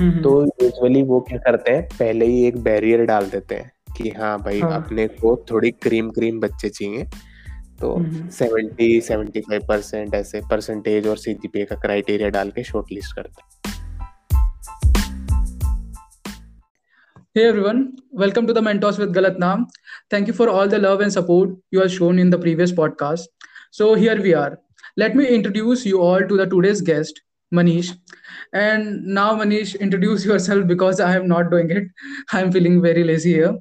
हम्म। तो यूजुअली वो क्या करते हैं पहले ही एक बैरियर डाल देते हैं कि हाँ भाई हाँ. अपने को थोड़ी क्रीम क्रीम बच्चे चाहिए तो सेवेंटी सेवेंटी फाइव परसेंट ऐसे परसेंटेज और सीजीपीए का क्राइटेरिया डाल के शॉर्ट लिस्ट करते हैं Hey everyone, welcome to the Mentors with Galat Naam. Thank you for all the love and support you have shown in the previous podcast. So here we are. Let me introduce you all to the today's guest, Manish. And now, Manish, introduce yourself because I am not doing it. I am feeling very lazy here.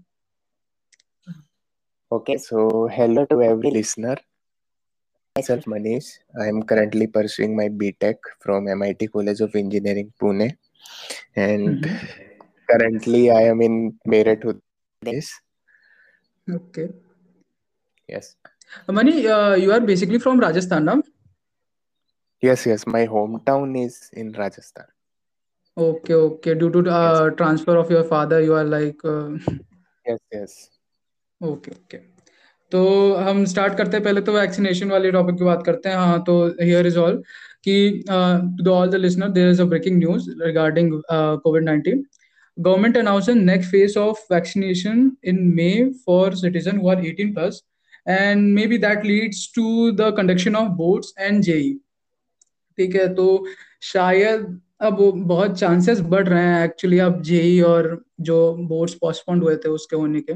Okay, so hello to every listener. Myself Manish. I am currently pursuing my BTech from MIT College of Engineering, Pune. And mm-hmm. currently I am in Meerut, Pradesh. Okay. Yes. Mani, uh, you are basically from Rajasthan, no? Yes, yes. My hometown is in Rajasthan. Okay, okay. Due to uh, yes. transfer of your father, you are like. Uh... Yes, yes. Okay okay तो हम start करते हैं पहले तो vaccination वाले topic की बात करते हैं हाँ तो हियर इज़ ऑल कि to all the listener there is a breaking news regarding COVID nineteen government announced the next phase of vaccination in May for citizens who are 18 plus, and maybe that leads to the conduction of boards and JE. ठीक है तो शायद अब बहुत chances बढ़ रहे हैं actually अब जेई और जो बोर्ड्स पोस्टपोन्ड हुए थे उसके होने के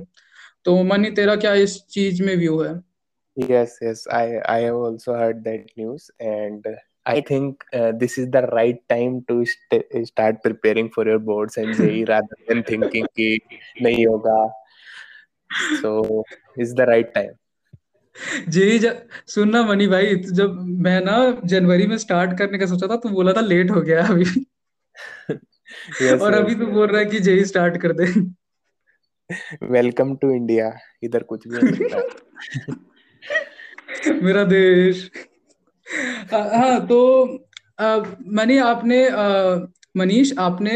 तो मनी तेरा क्या इस चीज़ में व्यू है yes yes i i have also heard that news and i think uh, this is the right time to st- start preparing for your boards and JEE rather than thinking कि नहीं होगा so is the right time JEE सुनना मनी भाई जब मैं ना जनवरी में start करने का सोचा था तो बोला था लेट हो गया अभी। Yes, और yes. अभी तो बोल रहा है कि जेई स्टार्ट कर दे। वेलकम टू इंडिया इधर कुछ भी हो सकता है। मेरा देश। हाँ तो मनी आपने मनीष आपने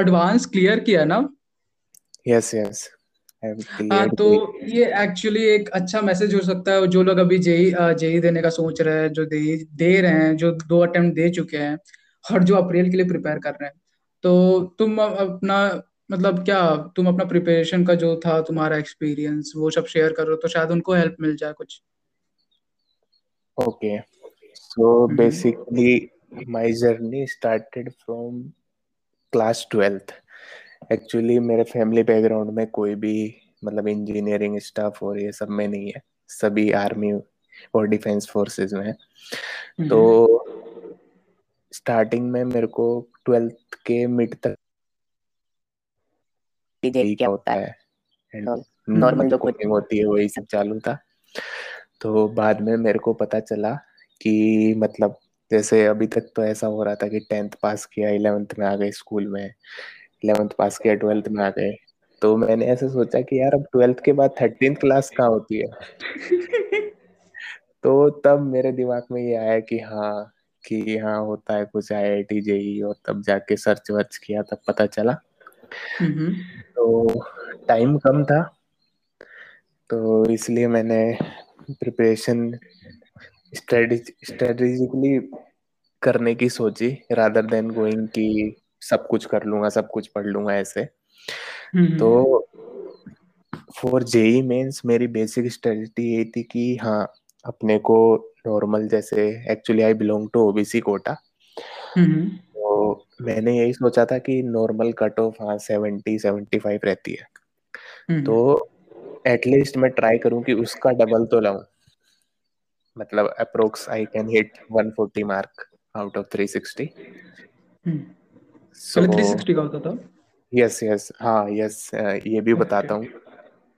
एडवांस क्लियर किया ना? यस यस हाँ तो ये एक्चुअली एक अच्छा मैसेज हो सकता है जो लोग अभी जेई जेई देने का सोच रहे हैं जो दे दे रहे हैं जो दो अटेम्प्ट दे चुके हैं और जो अप्रैल के लिए प्रिपेयर कर रहे हैं। तो तुम अपना मतलब क्या तुम अपना प्रिपरेशन का जो था तुम्हारा एक्सपीरियंस वो सब शेयर करो तो शायद उनको हेल्प मिल जाए कुछ। Okay so basically my journey started from class twelfth actually मेरे फैमिली बैकग्राउंड में कोई भी मतलब इंजीनियरिंग स्टाफ और ये सब में नहीं है। सभी आर्मी और डिफेंस फोर्सेस में है। तो स्टार्टिंग में मेरे को ट्वेल्थ के मिड तक क्या होता है। नॉर्मल जो कोचिंग होती है वही सब चालू था। तो बाद में मेरे को पता चला कि मतलब जैसे अभी तक तो ऐसा हो रहा था कि टेंथ पास किया इलेवेंथ में आ गए स्कूल में। इलेवेंथ पास किया ट्वेल्थ में आ गए। तो मैंने ऐसे सोचा कि यार अब ट्वेल्थ के बाद थर्टीन क्लास कहाँ होती है? तो तब मेरे दिमाग में ये आया कि हाँ कि हाँ होता है कुछ आई आई टी जेई और तब जाके सर्च वर्च किया तब पता चला। तो टाइम कम था। तो इसलिए मैंने प्रिपरेशन स्ट्रेटेजिकली करने की सोची रादर देन गोइंग कि सब कुछ कर लूँगा सब कुछ पढ़ लूँगा ऐसे। तो फॉर जेई मेंस मेरी बेसिक स्ट्रेटजी यही थी कि हाँ अपने को नॉर्मल जैसे actually I belong to OBC quota. तो मैंने यही सोचा था कि नॉर्मल कट ऑफ़ हाँ सेवेंटी सेवेंटी फाइव रहती है। तो एटलीस्ट मैं ट्राई करूँ कि उसका डबल तो लाऊं। मतलब approx I can hit 140 mark out of 360 so, 360 का होता था? यस यस हाँ यस ये भी बताता हूँ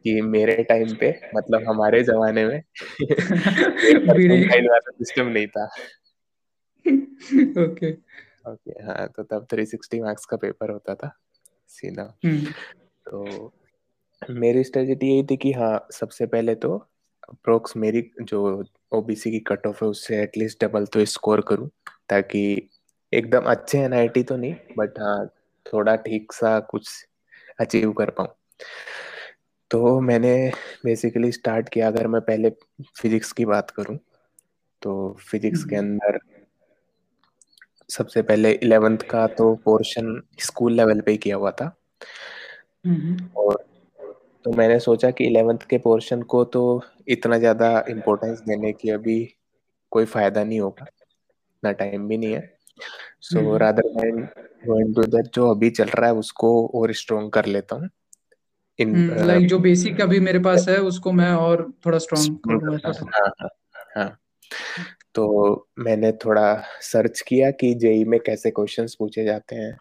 कि मेरे टाइम पे मतलब हमारे जमाने में वाला सिस्टम नहीं था। ओके ओके हाँ तो तब 360 मार्क्स का पेपर होता था सीधा हम्म। तो मेरी स्ट्रेटेजी यही थी कि हाँ सबसे पहले तो अप्रोक्स मेरी जो ओबीसी की कट ऑफ़ है उससे एटलीस्ट डबल तो स्कोर करूँ ताकि एकदम अच्छे एनआईटी तो नहीं बट हाँ थोड़ा ठीक सा कुछ अचीव कर पाऊँ। तो मैंने बेसिकली स्टार्ट किया अगर मैं पहले फिजिक्स की बात करूँ तो फिजिक्स के हम्म। अंदर सबसे पहले इलेवेंथ का तो पोर्शन स्कूल लेवल पे ही किया हुआ था। और तो मैंने सोचा कि इलेवेंथ के पोर्शन को तो इतना ज़्यादा इम्पोर्टेंस देने की अभी कोई फ़ायदा नहीं होगा ना टाइम भी नहीं है। So rather than going to that जो अभी चल रहा है उसको और स्ट्रॉन्ग कर लेता हूँ। इन लाइक जो बेसिक अभी मेरे पास है उसको मैं और थोड़ा स्ट्रॉन्ग हाँ। हाँ। हाँ तो मैंने थोड़ा सर्च किया कि जेई में कैसे क्वेश्चंस पूछे जाते हैं।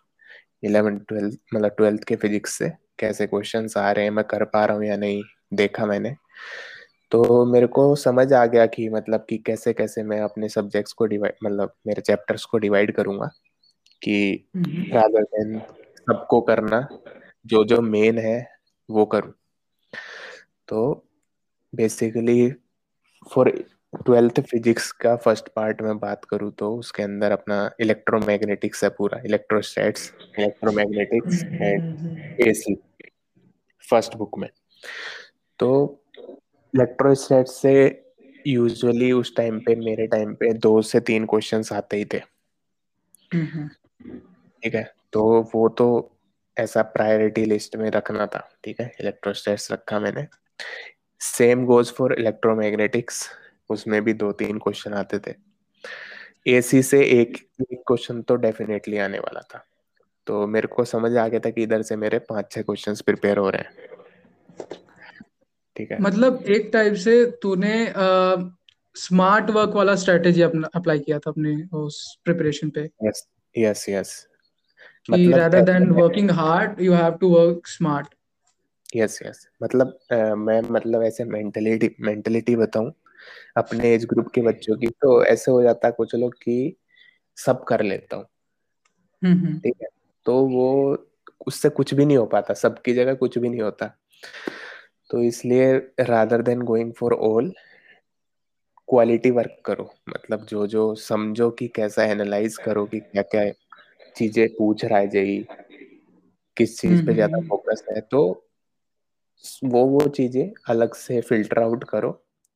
इलेवेंथ ट्वेल्थ मतलब ट्वेल्थ के फिजिक्स से कैसे क्वेश्चंस आ रहे हैं मैं कर पा रहा हूँ या नहीं देखा मैंने। तो मेरे को समझ आ गया कि मतलब कि कैसे कैसे मैं अपने सब्जेक्ट्स को डिवाइड मतलब मेरे चैप्टर्स को डिवाइड करूँगा कि रादर देन सबको करना जो जो मेन है वो करूँ। तो बेसिकली फॉर ट्वेल्थ फिजिक्स का फ़र्स्ट पार्ट में बात करूँ तो उसके अंदर अपना इलेक्ट्रोमैग्नेटिक्स है पूरा electrostats electromagnetics and AC first book में। तो इलेक्ट्रोस्टैट्स से यूजुअली उस टाइम पे मेरे टाइम पे दो से तीन क्वेश्चंस आते ही थे। ठीक है? तो वो तो ऐसा प्रायोरिटी लिस्ट में रखना था ठीक है? इलेक्ट्रोस्टैट्स रखा मैंने। सेम गोज फॉर इलेक्ट्रोमैग्नेटिक्स उसमें भी दो तीन क्वेश्चन आते थे। एसी से एक एक क्वेश्चन तो डेफिनेटली आने वाला था। तो मेरे को समझ आ गया था कि इधर से मेरे पाँच छह क्वेश्चंस प्रिपेयर हो रहे हैं। ठीक है। मतलब एक टाइप से तूने स्मार्ट वर्क वाला स्ट्रेटेजी अपना अप्लाई किया था अपने उस प्रिपरेशन पे? यस यस यस कि rather than working hard you have to work smart. Yes yes मतलब uh, मैं मतलब ऐसे मेंटलिटी मेंटलिटी बताऊँ अपने एज ग्रुप के बच्चों की तो ऐसे हो जाता है कुछ लोग कि सब कर लेता हूँ। ठीक है? तो वो उससे कुछ भी नहीं हो पाता सबकी जगह कुछ भी नहीं होता। तो इसलिए rather than going for all quality work करो। मतलब जो जो समझो कि कैसा एनालाइज करो कि क्या क्या चीज़ें पूछ रहा है जेई किस चीज़ पे ज़्यादा फोकस है तो वो वो चीज़ें अलग से फ़िल्टर आउट करो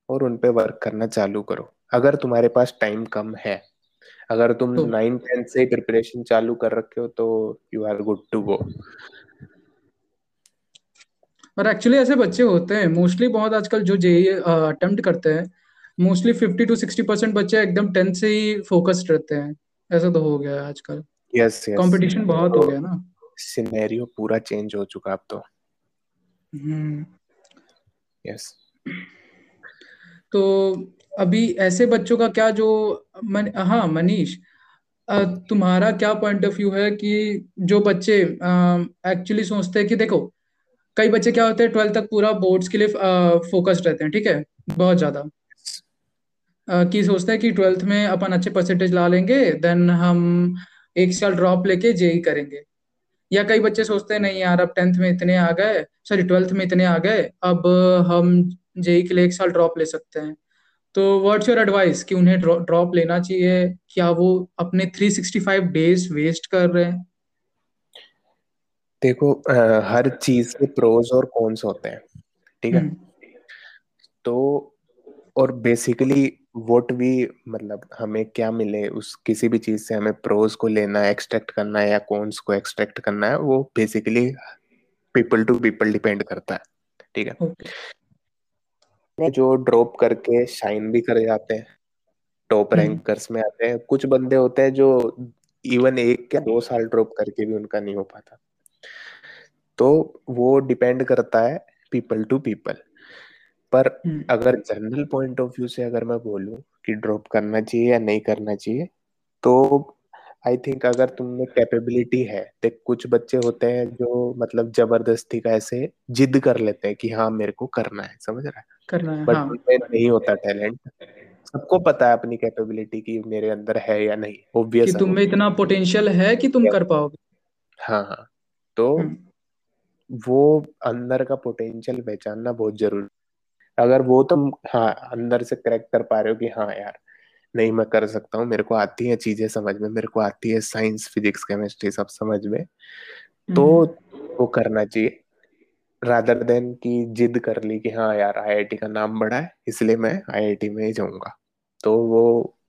और उन पे वर्क करना चालू करो। अगर तुम्हारे पास टाइम कम है अगर तुम नाइन टेंथ से प्रिपरेशन चालू कर रखे हो तो you are good to go और एक्चुअली ऐसे बच्चे होते हैं मोस्टली बहुत आजकल जो जे अटेम्प्ट करते हैं mostly fifty to sixty percent बच्चे एकदम टेंथ से ही फोकस्ड रहते हैं। ऐसा तो हो गया है आजकल। यस यस कंपटीशन बहुत हो गया ना। सिनेरियो पूरा चेंज हो चुका अब तो। हम्म। यस तो अभी ऐसे बच्चों का क्या जो मन, हाँ मनीष तुम्हारा क्या पॉइंट ऑफ़ व्यू है कि जो बच्चे एक्चुअली सोचते हैं कि देखो कई बच्चे क्या होते हैं ट्वेल्थ तक पूरा बोर्ड्स के लिए फोकस्ड रहते हैं, ठीक है? बहुत ज़्यादा। कि सोचते हैं कि ट्वेल्थ में अपन अच्छे परसेंटेज ला लेंगे देन हम एक साल ड्रॉप लेके जेई करेंगे। या कई बच्चे सोचते हैं, नहीं यार, अब टेंथ में इतने आ गए सॉरी ट्वेल्थ में इतने आ गए, अब हम जेई के लिए एक साल ड्रॉप ले सकते हैं। तो व्हाट्स योर एडवाइस कि उन्हें ड्रॉप लेना चाहिए? क्या वो अपने 365 डेज़ वेस्ट कर रहे हैं? देखो आ, हर चीज़ के प्रोज और कॉन्स होते हैं ठीक है हम्म। तो और बेसिकली वोट भी मतलब हमें क्या मिले उस किसी भी चीज़ से हमें प्रोज को लेना है एक्सट्रैक्ट करना है या कॉन्स को एक्सट्रैक्ट करना है वो basically people to people depend करता है ठीक है okay. जो ड्रॉप करके शाइन भी कर जाते हैं टॉप रैंकर्स में आते हैं कुछ बंदे होते हैं जो इवन एक या दो साल ड्रॉप करके भी उनका नहीं हो पाता तो वो डिपेंड करता है पीपल टू पीपल पर हम्म। अगर जनरल पॉइंट ऑफ़ व्यू से अगर मैं बोलूँ कि ड्रॉप करना चाहिए या नहीं करना चाहिए तो आई थिंक अगर तुमने कैपेबिलिटी है देख कुछ बच्चे होते हैं जो मतलब ज़बरदस्ती का ऐसे जिद कर लेते हैं कि हाँ मेरे को करना है समझ रहा है? करना है बट हाँ. नहीं होता टैलेंट सबको पता है अपनी कैपेबिलिटी की मेरे अंदर है या नहीं ऑब्वियस कि तुम में इतना पोटेंशियल है कि तुम कर पाओगे। हाँ हाँ। तो हम्म। वो अंदर का पोटेंशियल पहचानना बहुत ज़रूरी अगर वो तुम हाँ अंदर से करेक्ट कर पा रहे हो कि हाँ यार नहीं मैं कर सकता हूँ मेरे को आती है चीज़ें समझ में मेरे को आती है साइंस फिजिक्स केमिस्ट्री सब समझ में तो हम्म। वो करना चाहिए। रादर देन की जिद कर ली कि हाँ यार आईआईटी का नाम बड़ा है इसलिए मैं आईआईटी में ही जाऊँगा तो वो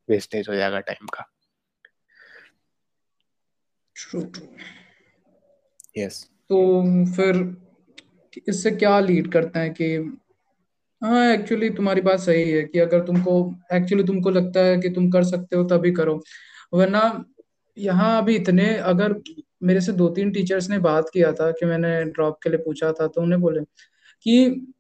वेस्टेज हो जाएगा टाइम का। ट्रू ट्रू यस तो फिर इससे क्या लीड करता है कि हाँ एक्चुअली तुम्हारी बात सही है कि अगर तुमको एक्चुअली तुमको लगता है कि तुम कर सकते हो, तभी करो। वरना यहाँ अभी इतने, अगर मेरे से दो तीन टीचर्स ने बात किया था कि मैंने ड्रॉप के लिए पूछा था तो उन्हें बोले कि,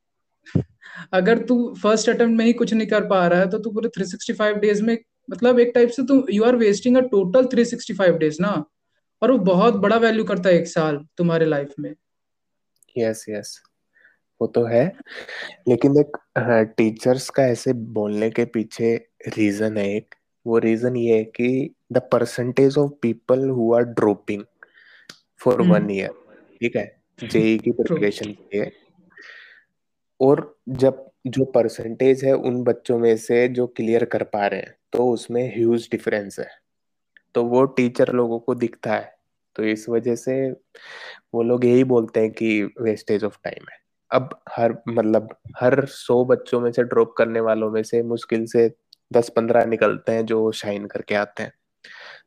अगर तू फ़र्स्ट अटेम्प्ट में ही कुछ नहीं कर पा रहा है तो तू पूरे 365 डेज़ में मतलब एक टाइप से तू you are wasting a total 365 days ना। और वो बहुत बड़ा वैल्यू करता है एक साल तुम्हारे लाइफ में। यस यस वो तो है। लेकिन एक टीचर्स का ऐसे बोलने के पीछे रीजन है एक। वो रीजन ये है कि the percentage of people who are dropping for one year ठीक है? जेई की प्रिपरेशन के लिए। और जब जो परसेंटेज है उन बच्चों में से जो क्लियर कर पा रहे हैं तो उसमें ह्यूज डिफरेंस है। तो वो टीचर लोगों को दिखता है। तो इस वजह से वो लोग यही बोलते हैं कि वेस्टेज ऑफ़ टाइम है। अब हर मतलब हर सौ बच्चों में से ड्रॉप करने वालों में से मुश्किल से दस पंद्रह निकलते हैं जो शाइन करके आते हैं।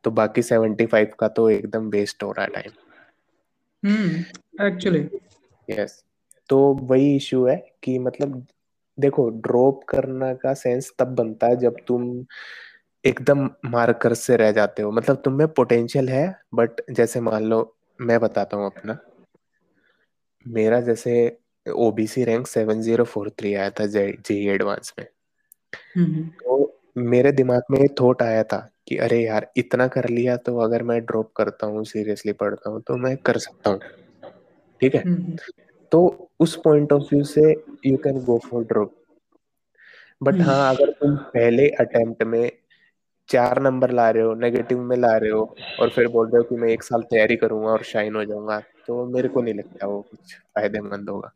तो बाकी सेवेंटी फाइव का तो एकदम वेस्ट हो रहा है टाइम हम्म एक्चुअली यस तो वही इश्यू है कि मतलब देखो ड्रॉप करना का सेंस तब बनता है जब तुम एकदम मार्कर से रह जाते हो। मतलब तुम में पोटेंशियल है बट जैसे मान लो मैं बताता हूँ अपना। मेरा जैसे OBC rank seven zero four three आया था जे एडवांस में। तो मेरे दिमाग में थॉट आया था कि अरे यार इतना कर लिया तो अगर मैं ड्रॉप करता हूँ सीरियसली पढ़ता हूँ तो मैं कर सकता हूँ। ठीक है? तो उस पॉइंट ऑफ़ व्यू से you can go for drop but हाँ अगर तुम पहले अटेम्प्ट में चार नंबर ला रहे हो नेगेटिव में ला रहे हो और फिर बोल रहे हो कि मैं एक साल तैयारी करूँगा और शाइन हो जाऊँगा। तो मेरे को नहीं लगता वो कुछ फ़ायदेमंद होगा।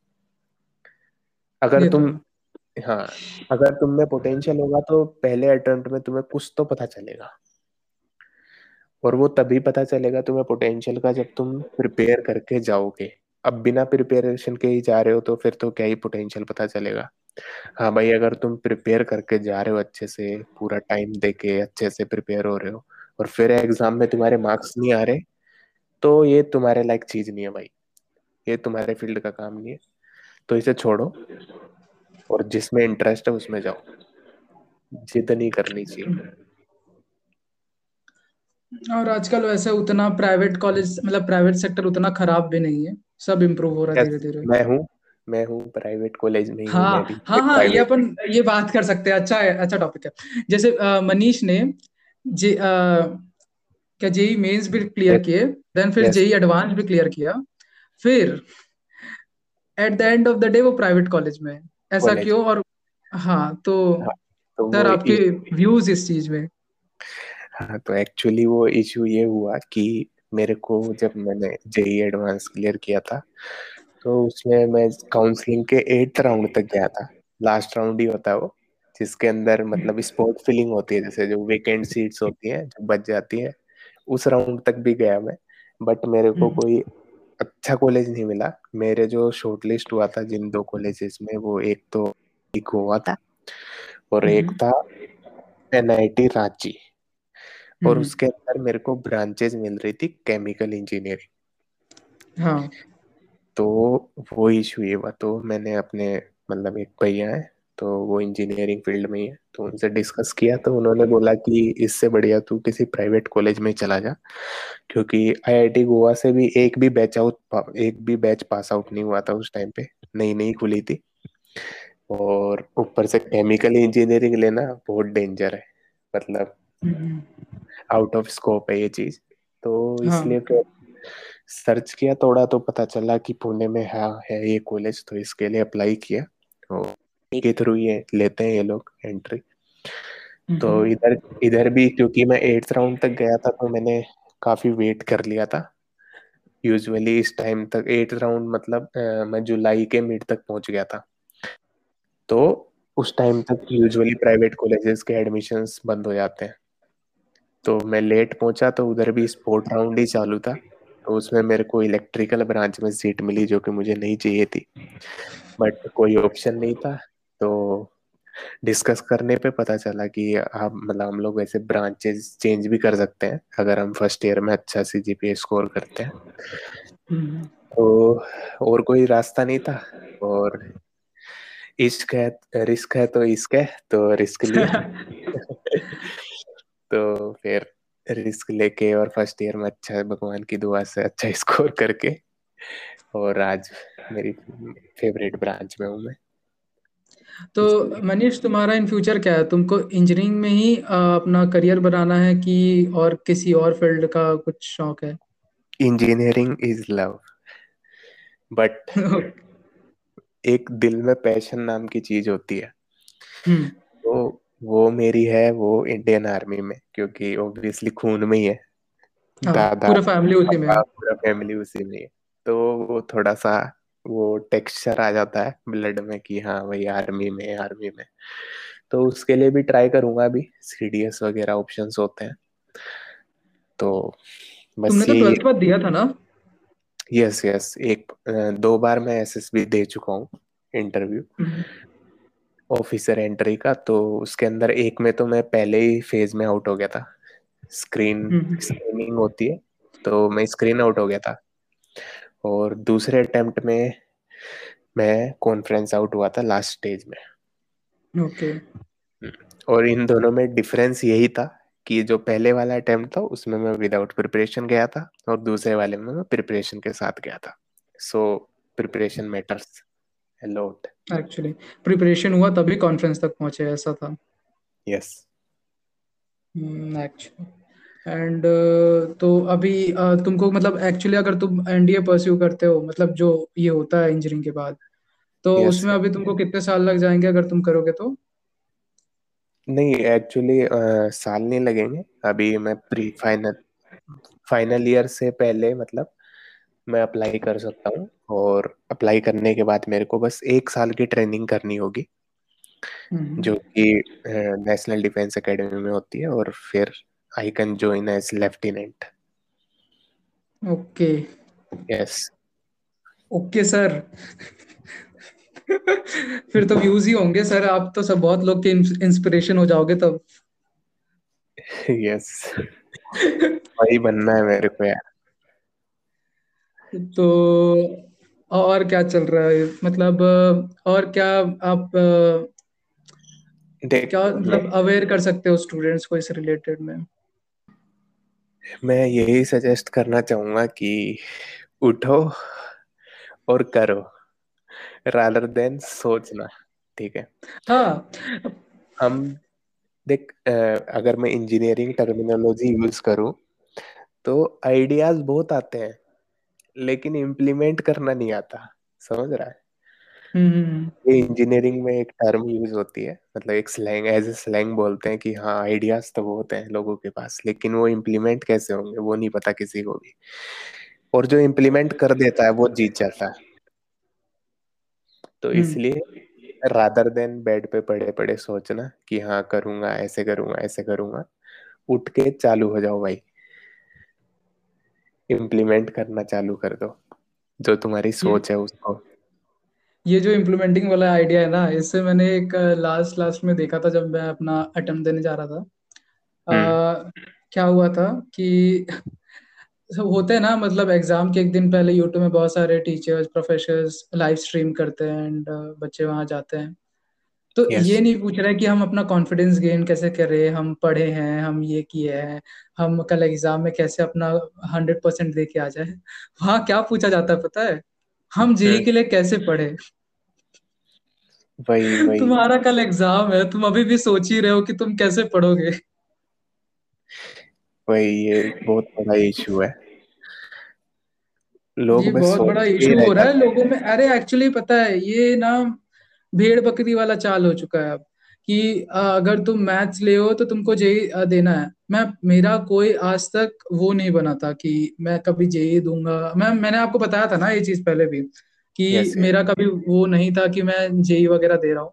अगर तुम तो हाँ। अगर तुम में पोटेंशियल होगा तो पहले अटेम्प्ट में तुम्हें कुछ तो पता चलेगा। और वो तभी पता चलेगा तुम्हें पोटेंशियल का जब तुम प्रिपेयर करके जाओगे। अब बिना प्रिपेरेशन के ही जा रहे हो तो फिर तो क्या ही पोटेंशियल पता चलेगा। हाँ भाई अगर तुम प्रिपेयर करके जा रहे हो अच्छे से पूरा टाइम दे के अच्छे से प्रिपेयर हो रहे हो और फिर एग्ज़ाम में तुम्हारे मार्क्स नहीं आ रहे तो ये तुम्हारे लायक चीज़ नहीं है भाई। ये तुम्हारे फ़ील्ड का काम नहीं है। तो इसे छोड़ो और जिसमें इंटरेस्ट है उसमें जाओ। जिद नहीं करनी चाहिए। और आजकल वैसे उतना प्राइवेट कॉलेज मतलब प्राइवेट सेक्टर उतना खराब भी नहीं है। सब इम्प्रूव हो रहा है धीरे धीरे मैं हूँ। मैं हूँ प्राइवेट कॉलेज में हाँ मैं हाँ हाँ ये अपन ये बात कर सकते हैं अच्छा है अच्छा टॉपिक है। जैसे मनीष ने जे आ, क्या जेई मेंस भी क्लियर किए देन फिर जेई एडवांस भी क्लियर किया। फिर at the end of the day वो प्राइवेट कॉलेज में ऐसा क्यों? और हाँ तो, हाँ, तो सर आपके व्यूज़ इस चीज़ में? हाँ तो एक्चुअली वो इशू ये हुआ कि मेरे को जब मैंने जेई एडवांस क्लियर किया था तो उसमें मैं काउंसलिंग के एट राउंड तक गया था लास्ट राउंड ही होता है वो जिसके अंदर मतलब स्पोर्ट फिलिंग होती है जैसे जो वीकेंड सीट्स होती हैं जो बच जाती है उस राउंड तक भी गया मैं बट मेरे को हम्म। कोई अच्छा कॉलेज नहीं मिला मेरे जो शॉर्ट लिस्ट हुआ था जिन दो कॉलेजेस में वो एक तो एक हुआ था और एक हम्म। था एनआईटी रांची और हम्म। उसके अंदर मेरे को ब्रांचेज मिल रही थी केमिकल इंजीनियरिंग हाँ तो वो इशू ये हुआ तो मैंने अपने मतलब एक भैया है तो वो इंजीनियरिंग फ़ील्ड में ही है तो उनसे डिस्कस किया तो उन्होंने बोला कि इससे बढ़िया तू किसी प्राइवेट कॉलेज में चला जा क्योंकि आईआईटी गोवा से भी एक भी बैच आउट एक भी बैच पास आउट नहीं हुआ था उस टाइम पे नई नई खुली थी और ऊपर से केमिकल इंजीनियरिंग लेना बहुत डेंजर है मतलब आउट ऑफ़ स्कोप है ये चीज़ तो हाँ। इसलिए तो सर्च किया थोड़ा तो पता चला कि पुणे में हाँ है ये कॉलेज तो इसके लिए अप्लाई किया और के थ्रू ये लेते हैं ये लोग एंट्री तो। इधर इधर भी क्योंकि मैं एट्थ राउंड तक गया था तो मैंने काफ़ी वेट कर लिया था. यूजुअली इस टाइम तक एट राउंड मतलब आ, मैं जुलाई के मिड तक पहुँच गया था. तो उस टाइम तक यूजुअली प्राइवेट कॉलेजेस के एडमिशंस बंद हो जाते हैं. तो मैं लेट पहुँचा तो उधर भी स्पोर्ट राउंड ही चालू था. तो उसमें मेरे को इलेक्ट्रिकल ब्रांच में सीट मिली जो कि मुझे नहीं चाहिए थी। बट कोई ऑप्शन नहीं था तो डिस्कस करने पे पता चला कि हम मतलब हम लोग वैसे ब्रांचेस चेंज भी कर सकते हैं अगर हम फ़र्स्ट ईयर में अच्छा सी जीपीए स्कोर करते हैं। हम्म। तो और कोई रास्ता नहीं था और इश्क है रिस्क है तो इश्क है तो रिस्क लिया तो फिर रिस्क लेके और फ़र्स्ट ईयर में अच्छा भगवान की दुआ से अच्छा स्कोर करके और आज मेरी फेवरेट ब्रांच में हूँ मैं। तो मनीष तुम्हारा इन फ्यूचर क्या है? तुमको इंजीनियरिंग में ही अपना करियर बनाना है कि और किसी और फ़ील्ड का कुछ शौक है? इंजीनियरिंग इज़ लव बट एक दिल में पैशन नाम की चीज़ होती है। हम्म। तो वो मेरी है वो इंडियन आर्मी में क्योंकि ऑब्वियसली खून में ही है। हाँ, दादा पूरा फैमिली उसी में पूरा फैमिली उसी में है तो वो थोड़ा सा वो टेक्सचर आ जाता है ब्लड में कि हाँ भाई आर्मी में आर्मी में। तो उसके लिए भी ट्राई करूँगा अभी सीडीएस वगैरह ऑप्शंस होते हैं। तो बस तुमने तो ट्वेल्थ बाद दिया था ना? यस यस एक दो बार मैं एसएसबी दे चुका हूँ इंटरव्यू ऑफिसर एंट्री का तो उसके अंदर एक में तो मैं पहले ही फ़ेज़ में आउट हो गया था। स्क्रीन स्क्रीनिंग होती है तो मैं स्क्रीन आउट हो गया था। और दूसरे अटेम्प्ट में मैं कॉन्फ्रेंस आउट हुआ था लास्ट स्टेज में। ओके और इन दोनों में डिफरेंस यही था कि जो पहले वाला अटेम्प्ट था उसमें मैं विदाउट प्रिपरेशन गया था और दूसरे वाले में मैं प्रिपरेशन के साथ गया था। So preparation matters lot actually preparation हुआ तभी कॉन्फ्रेंस तक पहुँचे ऐसा था। यस एक्चुअली एंड तो अभी uh, तुमको मतलब एक्चुअली अगर तुम एनडीए परस्यू करते हो मतलब जो ये होता है इंजीनियरिंग के बाद तो yes. उसमें अभी तुमको कितने साल लग जाएँगे अगर तुम करोगे तो? नहीं एक्चुअली uh, साल नहीं लगेंगे। अभी मैं प्री फाइनल फाइनल ईयर से पहले मतलब मैं अप्लाई कर सकता हूँ और अप्लाई करने के बाद मेरे को बस एक साल की ट्रेनिंग करनी होगी हम्म। जो कि नेशनल डिफेंस एकेडमी में होती है और फिर I can join as lieutenant. Okay yes okay sir फिर तो व्यूज़ ही होंगे सर आप तो सब बहुत लोग के इंस्पिरेशन हो जाओगे तब। यस वही बनना है मेरे को यार। तो और क्या चल रहा है? मतलब और क्या आप क्या मतलब अवेयर कर सकते हो स्टूडेंट्स को इस रिलेटेड में? मैं यही सजेस्ट करना चाहूँगा कि उठो और करो रादर देन सोचना ठीक है? हाँ। हम देख अगर मैं इंजीनियरिंग टर्मिनोलॉजी यूज़ करूँ तो आइडियाज़ बहुत आते हैं। लेकिन इम्प्लीमेंट करना नहीं आता। समझ रहा है? हम्म। ये इंजीनियरिंग में एक टर्म यूज़ होती है मतलब एक स्लैंग एज ए स्लैंग बोलते हैं कि हाँ आइडियाज़ तो बहुत हैं लोगों के पास लेकिन वो इम्प्लीमेंट कैसे होंगे वो नहीं पता किसी को भी। और जो इम्प्लीमेंट कर देता है वो जीत जाता है। तो हम्म। इसलिए रादर देन बेड पे पड़े पड़े सोचना कि हाँ करूँगा ऐसे करूँगा ऐसे करूँगा उठ के चालू हो जाओ भाई। इम्प्लीमेंट करना चालू कर दो जो तुम्हारी सोच है उसको। ये जो इम्प्लीमेंटिंग वाला आइडिया है ना इससे मैंने एक लास्ट लास्ट में देखा था जब मैं अपना अटेम्प्ट देने जा रहा था। आ, हम्म। क्या हुआ था कि होते हैं ना मतलब एग्ज़ाम के एक दिन पहले यूट्यूब में बहुत सारे टीचर्स प्रोफेसर्स लाइव स्ट्रीम करते हैं एंड बच्चे वहाँ जाते हैं। तो yes. ये नहीं पूछ रहे कि हम अपना कॉन्फिडेंस गेन कैसे करें हम पढ़े हैं हम ये किए हैं हम कल एग्ज़ाम में कैसे अपना हंड्रेड परसेंट दे के आ जाए? वहाँ क्या पूछा जाता है पता है? हम जेई के लिए कैसे पढ़े? वही वही। तुम्हारा कल एग्ज़ाम है तुम अभी भी सोच ही रहे हो कि तुम कैसे पढ़ोगे? वही ये बहुत बड़ा इशू है। लोग ये बहुत बड़ा इशू हो रहा है लोगों में। अरे एक्चुअली पता है ये ना भेड़ बकरी वाला चाल हो चुका है अब कि अगर तुम मैथ्स ले हो तो तुमको जेई देना है। मैं मेरा कोई आज तक वो नहीं बना था कि मैं कभी जेई दूँगा। मैं मैंने आपको बताया था ना ये चीज़ पहले भी कि yes, मेरा कभी वो नहीं था कि मैं जेई वगैरह दे रहा हूँ।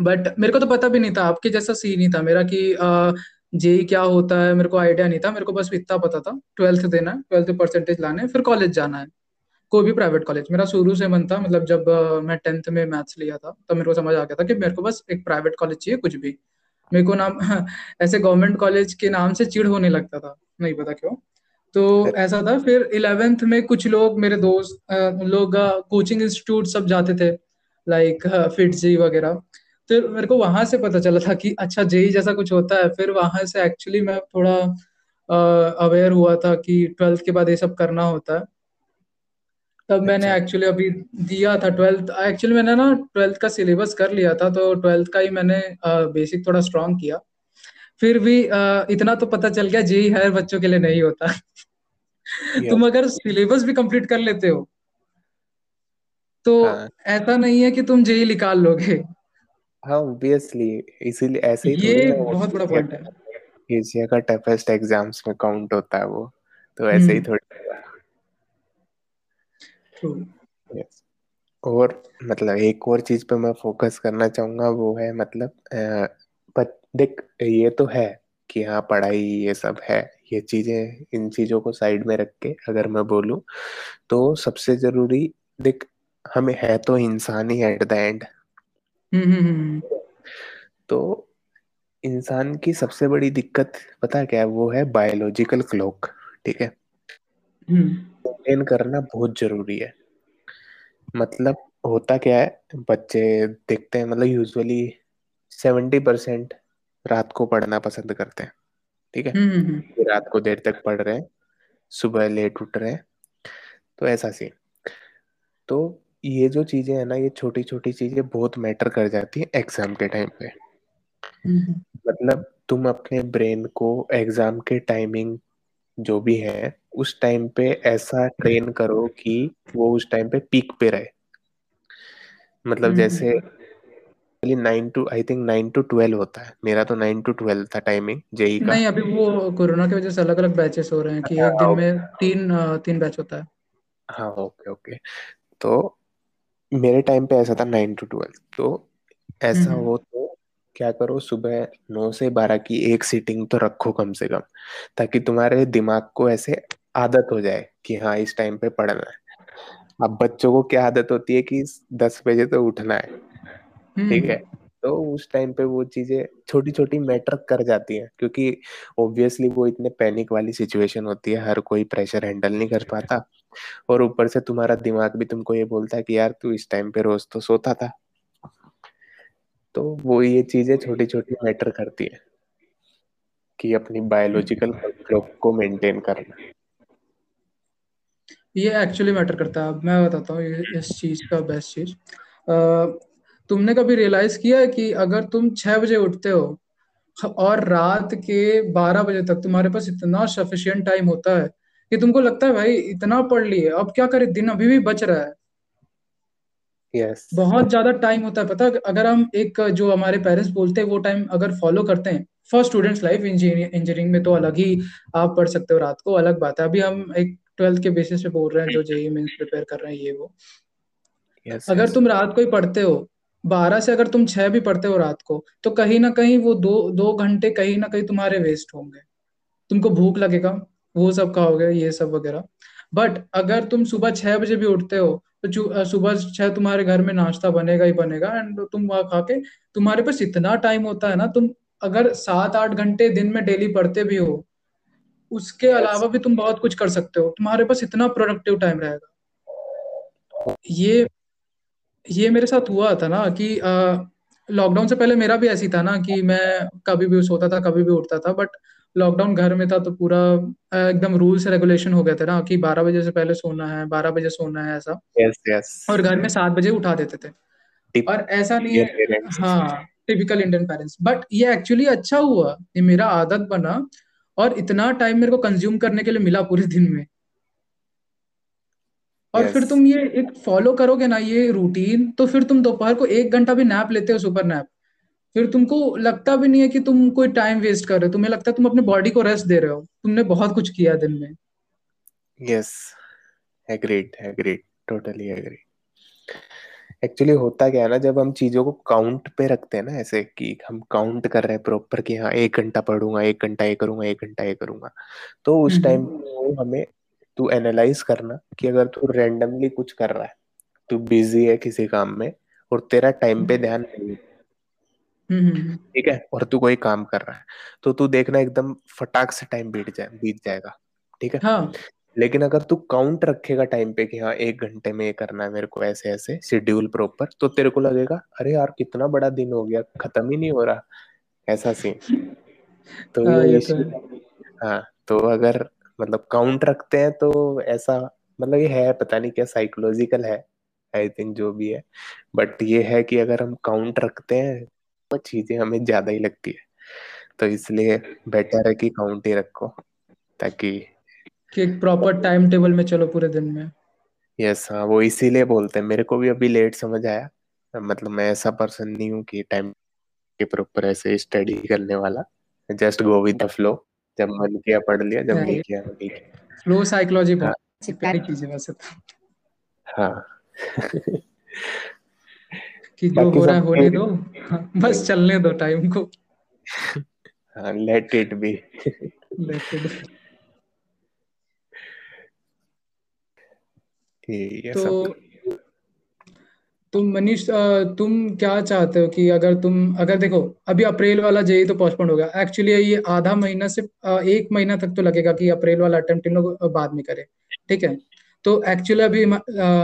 बट मेरे को तो पता भी नहीं था आपके जैसा सी नहीं था मेरा कि जेई क्या होता है मेरे को आइडिया नहीं था मेरे को बस इतना पता था। ट्वेल्थ देना ट्वेल्थ परसेंटेज लाने फिर कॉलेज जाना है। कोई भी प्राइवेट कॉलेज मेरा शुरू से मन था मतलब जब मैं टेंथ में मैथ्स लिया था तब मेरे को समझ आ गया था कि मेरे को बस एक प्राइवेट कॉलेज चाहिए कुछ भी। मेरे को नाम ऐसे गवर्नमेंट कॉलेज के नाम से चिड़ होने लगता था नहीं पता क्यों। तो ऐसा था फिर इलेवेंथ में कुछ लोग मेरे दोस्त लोग कोचिंग इंस्टीट्यूट सब जाते थे लाइक फिटजी वगैरह। फिर मेरे को वहाँ से पता चला था कि अच्छा जेई जैसा कुछ होता है। फिर वहाँ से एक्चुअली मैं थोड़ा अवेयर हुआ था कि ट्वेल्थ के बाद ये सब करना होता है। तब मैंने एक्चुअली अच्छा। अभी दिया था ट्वेल्थ एक्चुअली मैंने ना ट्वेल्थ का सिलेबस कर लिया था तो ट्वेल्थ का ही मैंने बेसिक थोड़ा स्ट्रॉन्ग किया। फिर भी इतना तो पता चल गया जेई हर बच्चों के लिए नहीं होता। तुम अगर सिलेबस भी कंप्लीट कर लेते हो तो हाँ. ऐसा नहीं है कि तुम जेई निकाल लोगे। हाँ ऑब्वियसली इसीलिए ऐसे ही ये बहुत बड़ा पॉइंट है। एशिया का टफेस्ट एग्ज़ाम्स में काउंट होता है वो। तो ऐसे ही हम्म। थोड़ी और मतलब एक और चीज़ पे मैं फोकस करना चाहूँगा वो है मतलब पर देख ये तो है कि हाँ पढ़ाई ये सब है ये चीज़ें इन चीज़ों को साइड में रख के अगर मैं बोलूँ तो सबसे ज़रूरी देख हमें है तो इंसान ही एट द एंड तो इंसान की सबसे बड़ी दिक्कत पता क्या है? वो है बायोलॉजिकल क्लॉक ठीक है? मेंटेन करना बहुत ज़रूरी है। मतलब होता क्या है बच्चे देखते हैं मतलब यूजुअली सेवेंटी परसेंट रात को पढ़ना पसंद करते हैं ठीक है? रात को देर तक पढ़ रहे हैं सुबह लेट उठ रहे हैं तो ऐसा सीन तो ये जो चीज़ें है ना ये छोटी छोटी चीज़ें बहुत मैटर कर जाती है एग्ज़ाम के टाइम पे। मतलब तुम अपने ब्रेन को एग्ज़ाम के टाइमिंग जो भी है उस टाइम पे ऐसा ट्रेन करो कि वो उस टाइम पे पीक पे रहे। मतलब जैसे nine to I think nine to twelve होता है। मेरा तो नाइन टू ट्वेल्व था टाइमिंग जेई का। नहीं अभी वो कोरोना की वजह से अलग अलग बैचेस हो रहे हैं कि हाँ, एक दिन में तीन तीन बैच होता है। हाँ ओके ओके तो मेरे टाइम पे ऐसा था नाइन टू ट्वेल्व तो ऐसा हो तो क्या करो सुबह नौ से बारह की एक सीटिंग तो रखो कम से कम ताकि तुम्हारे दिमाग को ऐसे आदत हो जाए कि हाँ इस टाइम पे पढ़ना है। अब बच्चों को क्या आदत होती है कि दस बजे तो उठना है ठीक है? हम्म। तो उस टाइम पे वो चीज़ें छोटी छोटी मैटर कर जाती हैं क्योंकि ऑब्वियसली वो इतने पैनिक वाली सिचुएशन होती है हर कोई प्रेशर हैंडल नहीं कर पाता। और ऊपर से तुम्हारा दिमाग भी तुमको ये बोलता है कि यार तू इस टाइम पे रोज तो सोता था। तो वो ये चीज़ें छोटी छोटी मैटर करती है कि अपनी बायोलॉजिकल क्लॉक को मेंटेन करना। ये एक्चुअली मैटर करता है। मैं बताता हूँ इस चीज़ का बेस्ट चीज़। तुमने कभी रियलाइज़ किया है कि अगर तुम छह बजे उठते हो और रात के बारह बजे तक तुम्हारे पास इतना सफिशियंट टाइम होता है कि तुमको लगता है भाई इतना पढ़ लिए अब क्या करे? दिन अभी भी बच रहा है। Yes. बहुत ज़्यादा टाइम होता है। पता अगर हम एक जो हमारे पेरेंट्स बोलते हैं वो टाइम अगर फॉलो करते हैं फॉर स्टूडेंट्स लाइफ इंजीनियरिंग में तो अलग ही आप पढ़ सकते हो रात को अलग बात है। अभी हम एक ट्वेल्थ के बेसिस पे बोल रहे हैं जो जेई मीन्स प्रिपेयर कर रहे हैं ये वो। Yes, अगर yes. तुम रात को ही पढ़ते हो बारह से अगर तुम छह भी पढ़ते हो रात को तो कहीं ना कहीं वो दो दो घंटे कहीं ना कहीं तुम्हारे वेस्ट होंगे। तुमको भूख लगेगा वो सब खाओगे ये सब वगैरह। बट अगर तुम सुबह छह बजे भी उठते हो तो सुबह छह तुम्हारे घर में नाश्ता बनेगा ही बनेगा एंड तुम वहाँ खा के तुम्हारे पास इतना टाइम होता है ना तुम अगर सात आठ घंटे दिन में डेली पढ़ते भी हो उसके अलावा भी तुम बहुत कुछ कर सकते हो। तुम्हारे पास इतना प्रोडक्टिव टाइम रहेगा। ये ये मेरे साथ हुआ था ना कि लॉकडाउन से पहले मेरा भी ऐसी था ना कि मैं कभी भी सोता था कभी भी उठता था बट लॉकडाउन घर में था तो पूरा एकदम रूल्स रेगुलेशन हो गए थे ना कि बारह बजे से पहले सोना है बारह बजे सोना है ऐसा। Yes, yes. और घर में सात बजे उठा देते थे। Tip, और ऐसा नहीं है हाँ टिपिकल इंडियन पेरेंट्स बट ये एक्चुअली अच्छा हुआ। ये मेरा आदत बना और इतना टाइम मेरे को कंज्यूम करने के लिए मिला पूरे दिन में। और yes. फिर तुम ये एक फॉलो करोगे ना ये रूटीन तो फिर तुम दोपहर को एक घंटा भी नैप लेते हो सुपर नैप फिर तुमको लगता भी नहीं है कि तुम कोई टाइम वेस्ट कर रहे हो। तुम्हें लगता है तुम अपने बॉडी को रेस्ट दे रहे हो। तुमने बहुत कुछ किया दिन में। Yes agreed agreed totally agreed actually होता क्या है ना जब हम चीज़ों को काउंट पे रखते हैं ना ऐसे कि हम काउंट कर रहे हैं प्रॉपर कि हाँ एक घंटा पढ़ूँगा एक घंटा ये करूँगा एक घंटा ये करूँगा तो उस टाइम हमें तू एनालाइज करना कि अगर तू रेंडमली कुछ कर रहा है तू बिज़ी है किसी काम में और तेरा टाइम पे ध्यान नहीं हम्म ठीक है? और तू कोई काम कर रहा है तो तू देखना एकदम फटाक से टाइम बीत जाए बीत जाएगा ठीक है? हाँ। लेकिन अगर तू काउंट रखेगा टाइम पे कि हाँ एक घंटे में ये करना है मेरे को ऐसे ऐसे शेड्यूल प्रॉपर तो तेरे को लगेगा अरे यार कितना बड़ा दिन हो गया खत्म ही नहीं हो रहा। ऐसा सीन तो हाँ ये ये तो हाँ। तो अगर मतलब काउंट रखते हैं तो ऐसा मतलब ये है पता नहीं क्या साइकोलॉजिकल है आई थिंक जो भी है। बट ये है कि अगर हम काउंट रखते हैं तो चीज़ें हमें ज़्यादा ही लगती है। तो इसलिए बेटर है कि काउंट ही रखो ताकि कि एक प्रॉपर टाइम टेबल में चलो पूरे दिन में। यस हाँ वो इसीलिए बोलते हैं। मेरे को भी अभी लेट समझ आया। मतलब मैं ऐसा पर्सन नहीं हूँ कि टाइम के प्रॉपर ऐसे स्टडी करने वाला। Just go with the flow जब मन किया पढ़ लिया जब नहीं किया नहीं किया। फ्लो साइकोलॉजी बहुत प्यारी चीज़ है वैसे तो। हाँ। कि जो हो रहा है होने दो। हाँ, बस चलने दो टाइम को। हाँ let it be let it ये तो तुम मनीष तुम क्या चाहते हो कि अगर तुम अगर देखो अभी अप्रैल वाला जेई तो पोस्टपोन हो गया। एक्चुअली ये आधा महीना से एक महीना तक तो लगेगा कि अप्रैल वाला अटेम्प्ट इन लोग बाद में करें। ठीक है? तो एक्चुअली अभी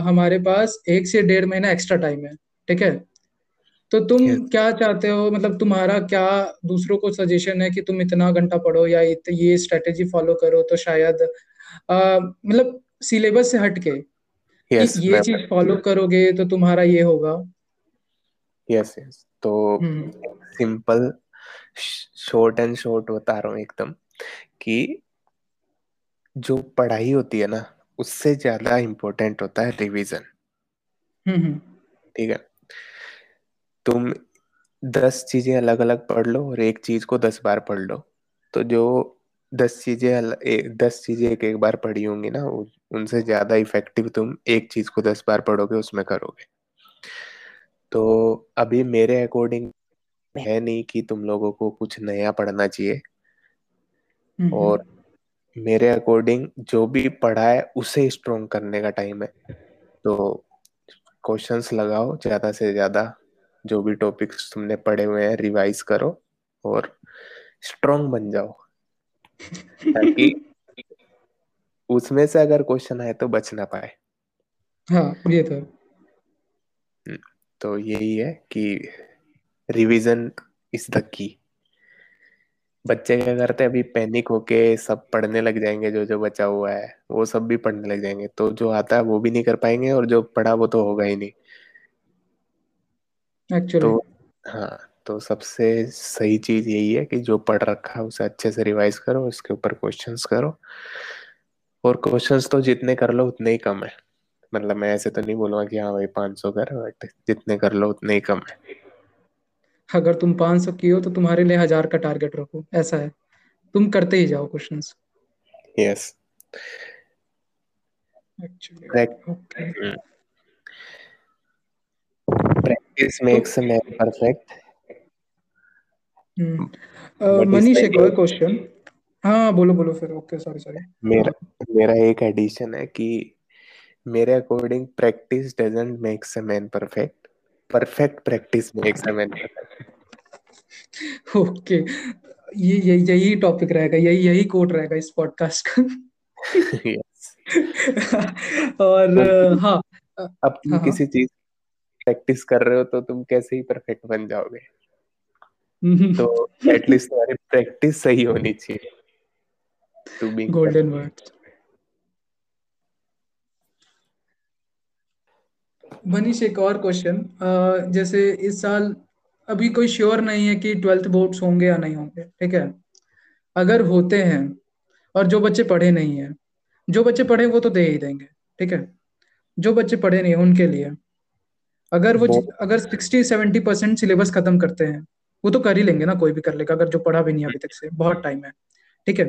हमारे पास एक से डेढ़ महीना एक्स्ट्रा टाइम है। ठीक है? तो तुम Yes. क्या चाहते हो? मतलब तुम्हारा क्या दूसरों को सजेशन है कि तुम इतना घंटा पढ़ो या ये स्ट्रेटेजी फॉलो करो तो शायद अ, मतलब सिलेबस से हट के कि यस ये चीज़ फॉलो करोगे तो तुम्हारा ये होगा। यस यस तो सिंपल शॉर्ट एंड शॉर्ट बता रहा हूँ एकदम कि जो पढ़ाई होती है ना उससे ज़्यादा इम्पोर्टेंट होता है रिवीजन हम्म हम्म, ठीक है? तुम दस चीज़ें अलग अलग पढ़ लो और एक चीज़ को दस बार पढ़ लो। तो जो दस चीज़ें ए, दस चीज़ें एक एक बार पढ़ी होंगी ना उनसे ज़्यादा इफ़ेक्टिव तुम एक चीज़ को दस बार पढ़ोगे उसमें करोगे। तो अभी मेरे अकॉर्डिंग है नहीं कि तुम लोगों को कुछ नया पढ़ना चाहिए। हम्म, और मेरे अकॉर्डिंग जो भी पढ़ा है उसे स्ट्रोंग करने का टाइम है। तो क्वेश्चंस लगाओ ज़्यादा से ज़्यादा जो भी टॉपिक्स तुमने पढ़े हुए हैं रिवाइज करो और स्ट्रोंग बन जाओ। ताकि उसमें से अगर क्वेश्चन आए तो बच ना पाए। हाँ ये तो हम्म, तो यही है कि रिवीजन इज़ द की बच्चे क्या करते हैं अभी पैनिक होके सब पढ़ने लग जाएँगे जो जो बचा हुआ है वो सब भी पढ़ने लग जाएँगे। तो जो आता है वो भी नहीं कर पाएँगे और जो पढ़ा वो तो होगा ही नहीं। एक्चुअली तो हाँ तो सबसे सही चीज़ यही है कि जो पढ़ रखा है उसे अच्छे से रिवाइज करो उसके ऊपर क्वेश्चंस करो। और क्वेश्चंस तो जितने कर लो उतने ही कम है। मतलब मैं ऐसे तो नहीं बोलूँगा कि हाँ भाई 500 कर बट जितने कर लो उतने ही कम है। अगर तुम 500 की हो तो तुम्हारे लिए हज़ार का टारगेट रखो ऐसा है। तुम करते ही जाओ question yes practice makes a man perfect hmm. Manish एक और क्वेश्चन हाँ बोलो बोलो फिर। ओके सॉरी सॉरी मेरा मेरा एक एडिशन है कि मेरे according practice doesn't makes a man perfect perfect practice makes a man perfect okay ये यही यही टॉपिक रहेगा यही यही कोट रहेगा इस पॉडकास्ट का। यस और अ, हाँ। अ, अब तुम हाँ हाँ। किसी चीज़ प्रैक्टिस कर रहे हो तो तुम कैसे ही परफेक्ट बन जाओगे? तो एटलीस्ट तुम्हारी प्रैक्टिस सही होनी चाहिए। To be golden words Manish एक और क्वेश्चन जैसे इस साल अभी कोई श्योर नहीं है कि ट्वेल्थ बोर्ड्स होंगे या नहीं होंगे ठीक है? अगर होते हैं और जो बच्चे पढ़े नहीं है जो बच्चे पढ़े वो तो दे ही देंगे ठीक है? जो बच्चे पढ़े नहीं हैं उनके लिए। अगर वो बहुत अगर सिक्सटी सेवेंटी परसेंट सिलेबस खत्म करते हैं वो तो कर ही लेंगे ना कोई भी कर लेगा अगर जो पढ़ा भी नहीं अभी तक से बहुत टाइम है ठीक है?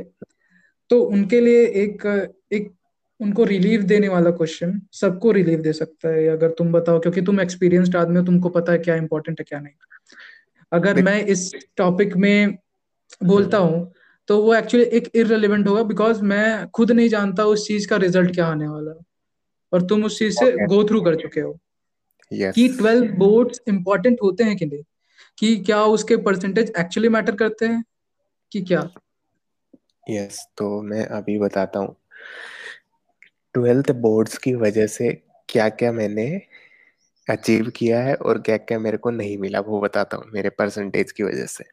तो उनके लिए एक एक उनको रिलीफ देने वाला क्वेश्चन सबको रिलीफ दे सकता है अगर तुम बताओ क्योंकि तुम एक्सपीरियंस्ड आदमी हो तुमको पता है क्या इंपॉर्टेंट है क्या नहीं। अगर मैं इस टॉपिक में बोलता हूँ तो वो एक्चुअली एक इररिलेवेंट होगा बिकॉज़ मैं खुद नहीं जानता उस चीज़ का रिज़ल्ट क्या आने वाला और तुम उस चीज़ से गो थ्रू कर चुके हो यस कि ट्वेल्व बोर्ड इंपॉर्टेंट होते हैं कि नहीं। कि क्या उसके परसेंटेज एक्चुअली मैटर करते हैं? कि क्या? यस yes, तो मैं अभी बताता हूँ। ट्वेल्थ बोर्ड्स की वजह से क्या क्या मैंने अचीव किया है और क्या क्या मेरे को नहीं मिला वो बताता हूँ मेरे परसेंटेज की वजह से।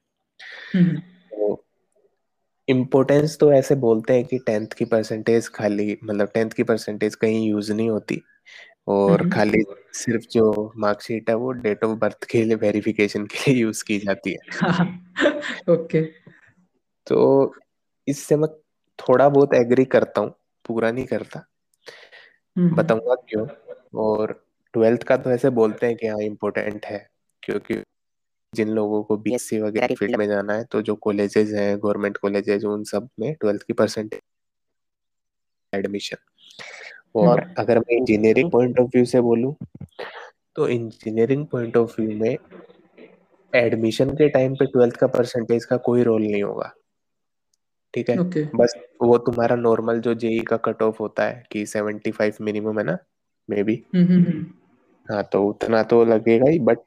हम्म। तो इम्पोर्टेंस तो ऐसे बोलते हैं कि टेंथ की परसेंटेज खाली मतलब टेंथ की परसेंटेज कहीं यूज़ नहीं होती। और हम्म। खाली सिर्फ़ जो मार्कशीट है वो डेट ऑफ़ बर्थ के लिए वेरिफिकेशन के लिए यूज़ की जाती है। ओके। तो इससे मैं थोड़ा बहुत एग्री करता हूँ पूरा नहीं करता। हम्म। बताऊँगा क्यों? और ट्वेल्थ का तो ऐसे बोलते हैं कि हाँ इम्पोर्टेंट है क्योंकि जिन लोगों को बीएससी वगैरह की फ़ील्ड में जाना है तो जो कॉलेजेस हैं गवर्नमेंट कॉलेजेस उन सब में ट्वेल्थ की परसेंटेज एडमिशन और हम्म अगर मैं इंजीनियरिंग पॉइंट ऑफ़ व्यू से बोलूँ तो इंजीनियरिंग पॉइंट ऑफ़ व्यू में एडमिशन के टाइम पे ट्वेल्थ का परसेंटेज का कोई रोल नहीं होगा। ठीक है? ओके बस वो तुम्हारा नॉर्मल जो जेई का कट ऑफ़ होता है कि 75 मिनिमम है ना मे बी हम्म हम्म। हाँ तो उतना तो लगेगा ही बट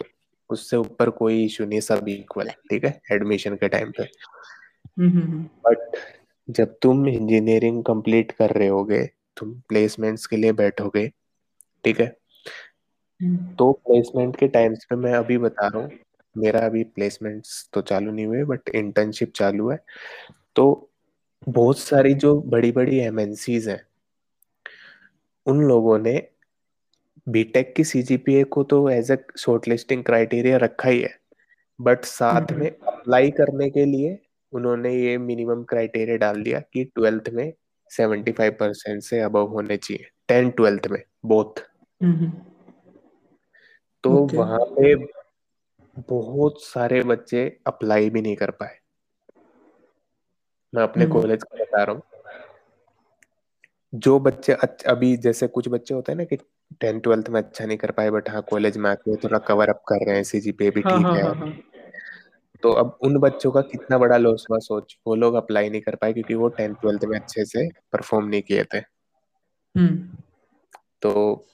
उससे ऊपर कोई इशू नहीं सब इक्वल है ठीक है? एडमिशन के टाइम पे। हम्म हम्म बट जब तुम इंजीनियरिंग कंप्लीट कर रहे होगे तुम प्लेसमेंट्स के लिए बैठोगे ठीक है? हम्म। तो प्लेसमेंट के टाइम्स पे मैं अभी बता रहा हूँ मेरा अभी प्लेसमेंट्स तो चालू नहीं हुए बट इंटर्नशिप चालू है। तो बहुत सारी जो बड़ी बड़ी एमएनसीज हैं उन लोगों ने बीटेक की सीजीपीए को तो एज अ शॉर्टलिस्टिंग क्राइटेरिया रखा ही है बट साथ में अप्लाई करने के लिए उन्होंने ये मिनिमम क्राइटेरिया डाल दिया कि ट्वेल्थ में 75 परसेंट से अबव होने चाहिए टेन ट्वेल्थ में बोथ हम्म तो ओके वहाँ पे बहुत सारे बच्चे अप्लाई भी नहीं कर पाए। मैं अपने हम्म। कॉलेज का बता रहा हूँ। जो बच्चे अच्छ- अभी जैसे कुछ बच्चे होते हैं ना कि टेंथ ट्वेल्थ में अच्छा नहीं कर पाए बट हाँ कॉलेज में आके थोड़ा कवर अप कर रहे हैं सीजीपीए भी हाँ ठीक हाँ है। हाँ हाँ। तो अब उन बच्चों का कितना बड़ा लॉस हुआ सोच वो लोग अप्लाई नहीं कर पाए क्योंकि वो टेंथ ट्वेल्थ में अच्छे से परफॉर्म नहीं किए थे। हम्म। तो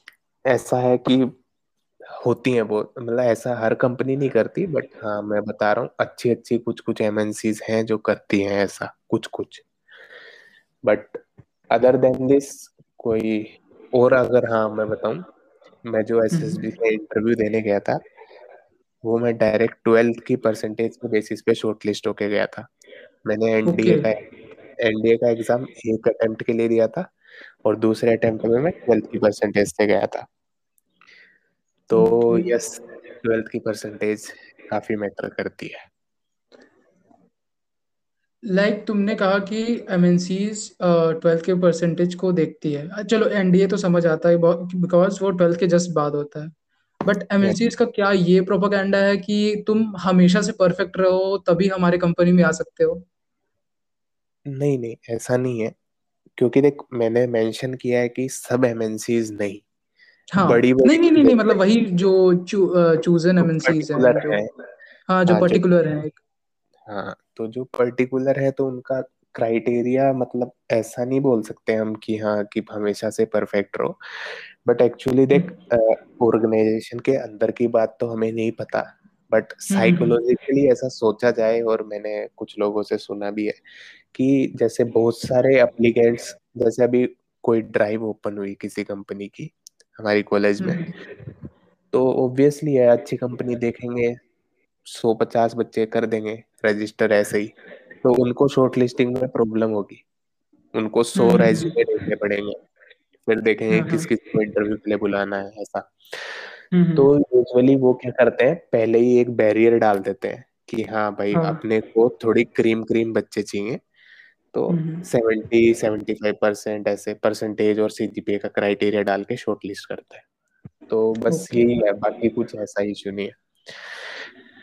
ऐसा है कि होती है वो मतलब ऐसा हर कंपनी नहीं करती बट हाँ मैं बता रहा हूँ अच्छी अच्छी कुछ कुछ एमएनसीज हैं जो करती हैं ऐसा कुछ कुछ बट अदर देन दिस कोई और अगर हाँ मैं बताऊँ मैं जो एसएसबी हम्म का इंटरव्यू देने गया था वो मैं डायरेक्ट ट्वेल्थ की परसेंटेज के बेसिस पे शॉर्ट लिस्ट होके गया था। मैंने एनडीए ओके का एनडीए का एग्ज़ाम एक अटेम्प्ट के लिए दिया था और दूसरे अटेम्प्ट में मैं ट्वेल्थ की परसेंटेज से गया था। तो ओके यस ट्वेल्थ की परसेंटेज काफ़ी मैटर करती है। लाइक like, तुमने कहा कि एमएनसीज ट्वेल्थ के परसेंटेज को देखती है। चलो एनडीए तो समझ आता है बिकॉज़ वो ट्वेल्थ के जस्ट बाद होता है। बट एमएनसीज का क्या ये प्रोपागेंडा है कि तुम हमेशा से परफेक्ट रहो तभी हमारे कंपनी में आ सकते हो? नहीं नहीं ऐसा नहीं है। क्योंकि देख मैंने मेंशन किया है कि सब एमएनसीज नहीं। हाँ। बड़ी नहीं बड़ी नहीं नहीं नहीं मतलब वही जो चू, चूजन एमएनसीज हैं है। हाँ जो हाँ पर्टिकुलर हैं एक। हाँ तो जो पर्टिकुलर है तो उनका क्राइटेरिया मतलब ऐसा नहीं बोल सकते हम कि हाँ कि हमेशा से परफेक्ट रहो। बट एक्चुअली देख ऑर्गेनाइजेशन के अंदर की बात तो हमें नहीं पता। But hmm hmm. Hmm psychologically ऐसा सोचा जाए और मैंने कुछ लोगों से सुना भी है कि जैसे बहुत सारे एप्लीकेंट्स जैसे अभी कोई ड्राइव ओपन हुई किसी कंपनी की हमारी कॉलेज में। हम्म। तो ऑब्वियसली है अच्छी कंपनी देखेंगे सौ पचास बच्चे कर देंगे रजिस्टर ऐसे ही। तो उनको शॉर्ट लिस्टिंग में प्रॉब्लम होगी। उनको सौ हम्म हम्म। रेज्यूमे देने पड़ेंगे। फिर देखेंगे हाँ हाँ। किस किस को इंटरव्यू के लिए बुलाना है ऐसा। हम्म तो हम्म, यूजुअली वो क्या करते हैं पहले ही एक बैरियर डाल देते हैं कि हाँ भाई हाँ। अपने को थोड़ी क्रीम क्रीम बच्चे चाहिए। तो सेवेंटी सेवेंटी फाइव परसेंट ऐसे परसेंटेज और सीजीपीए का क्राइटेरिया डाल के शॉर्ट लिस्ट करते हैं। तो बस यही है बाकी कुछ ऐसा इशू नहीं है।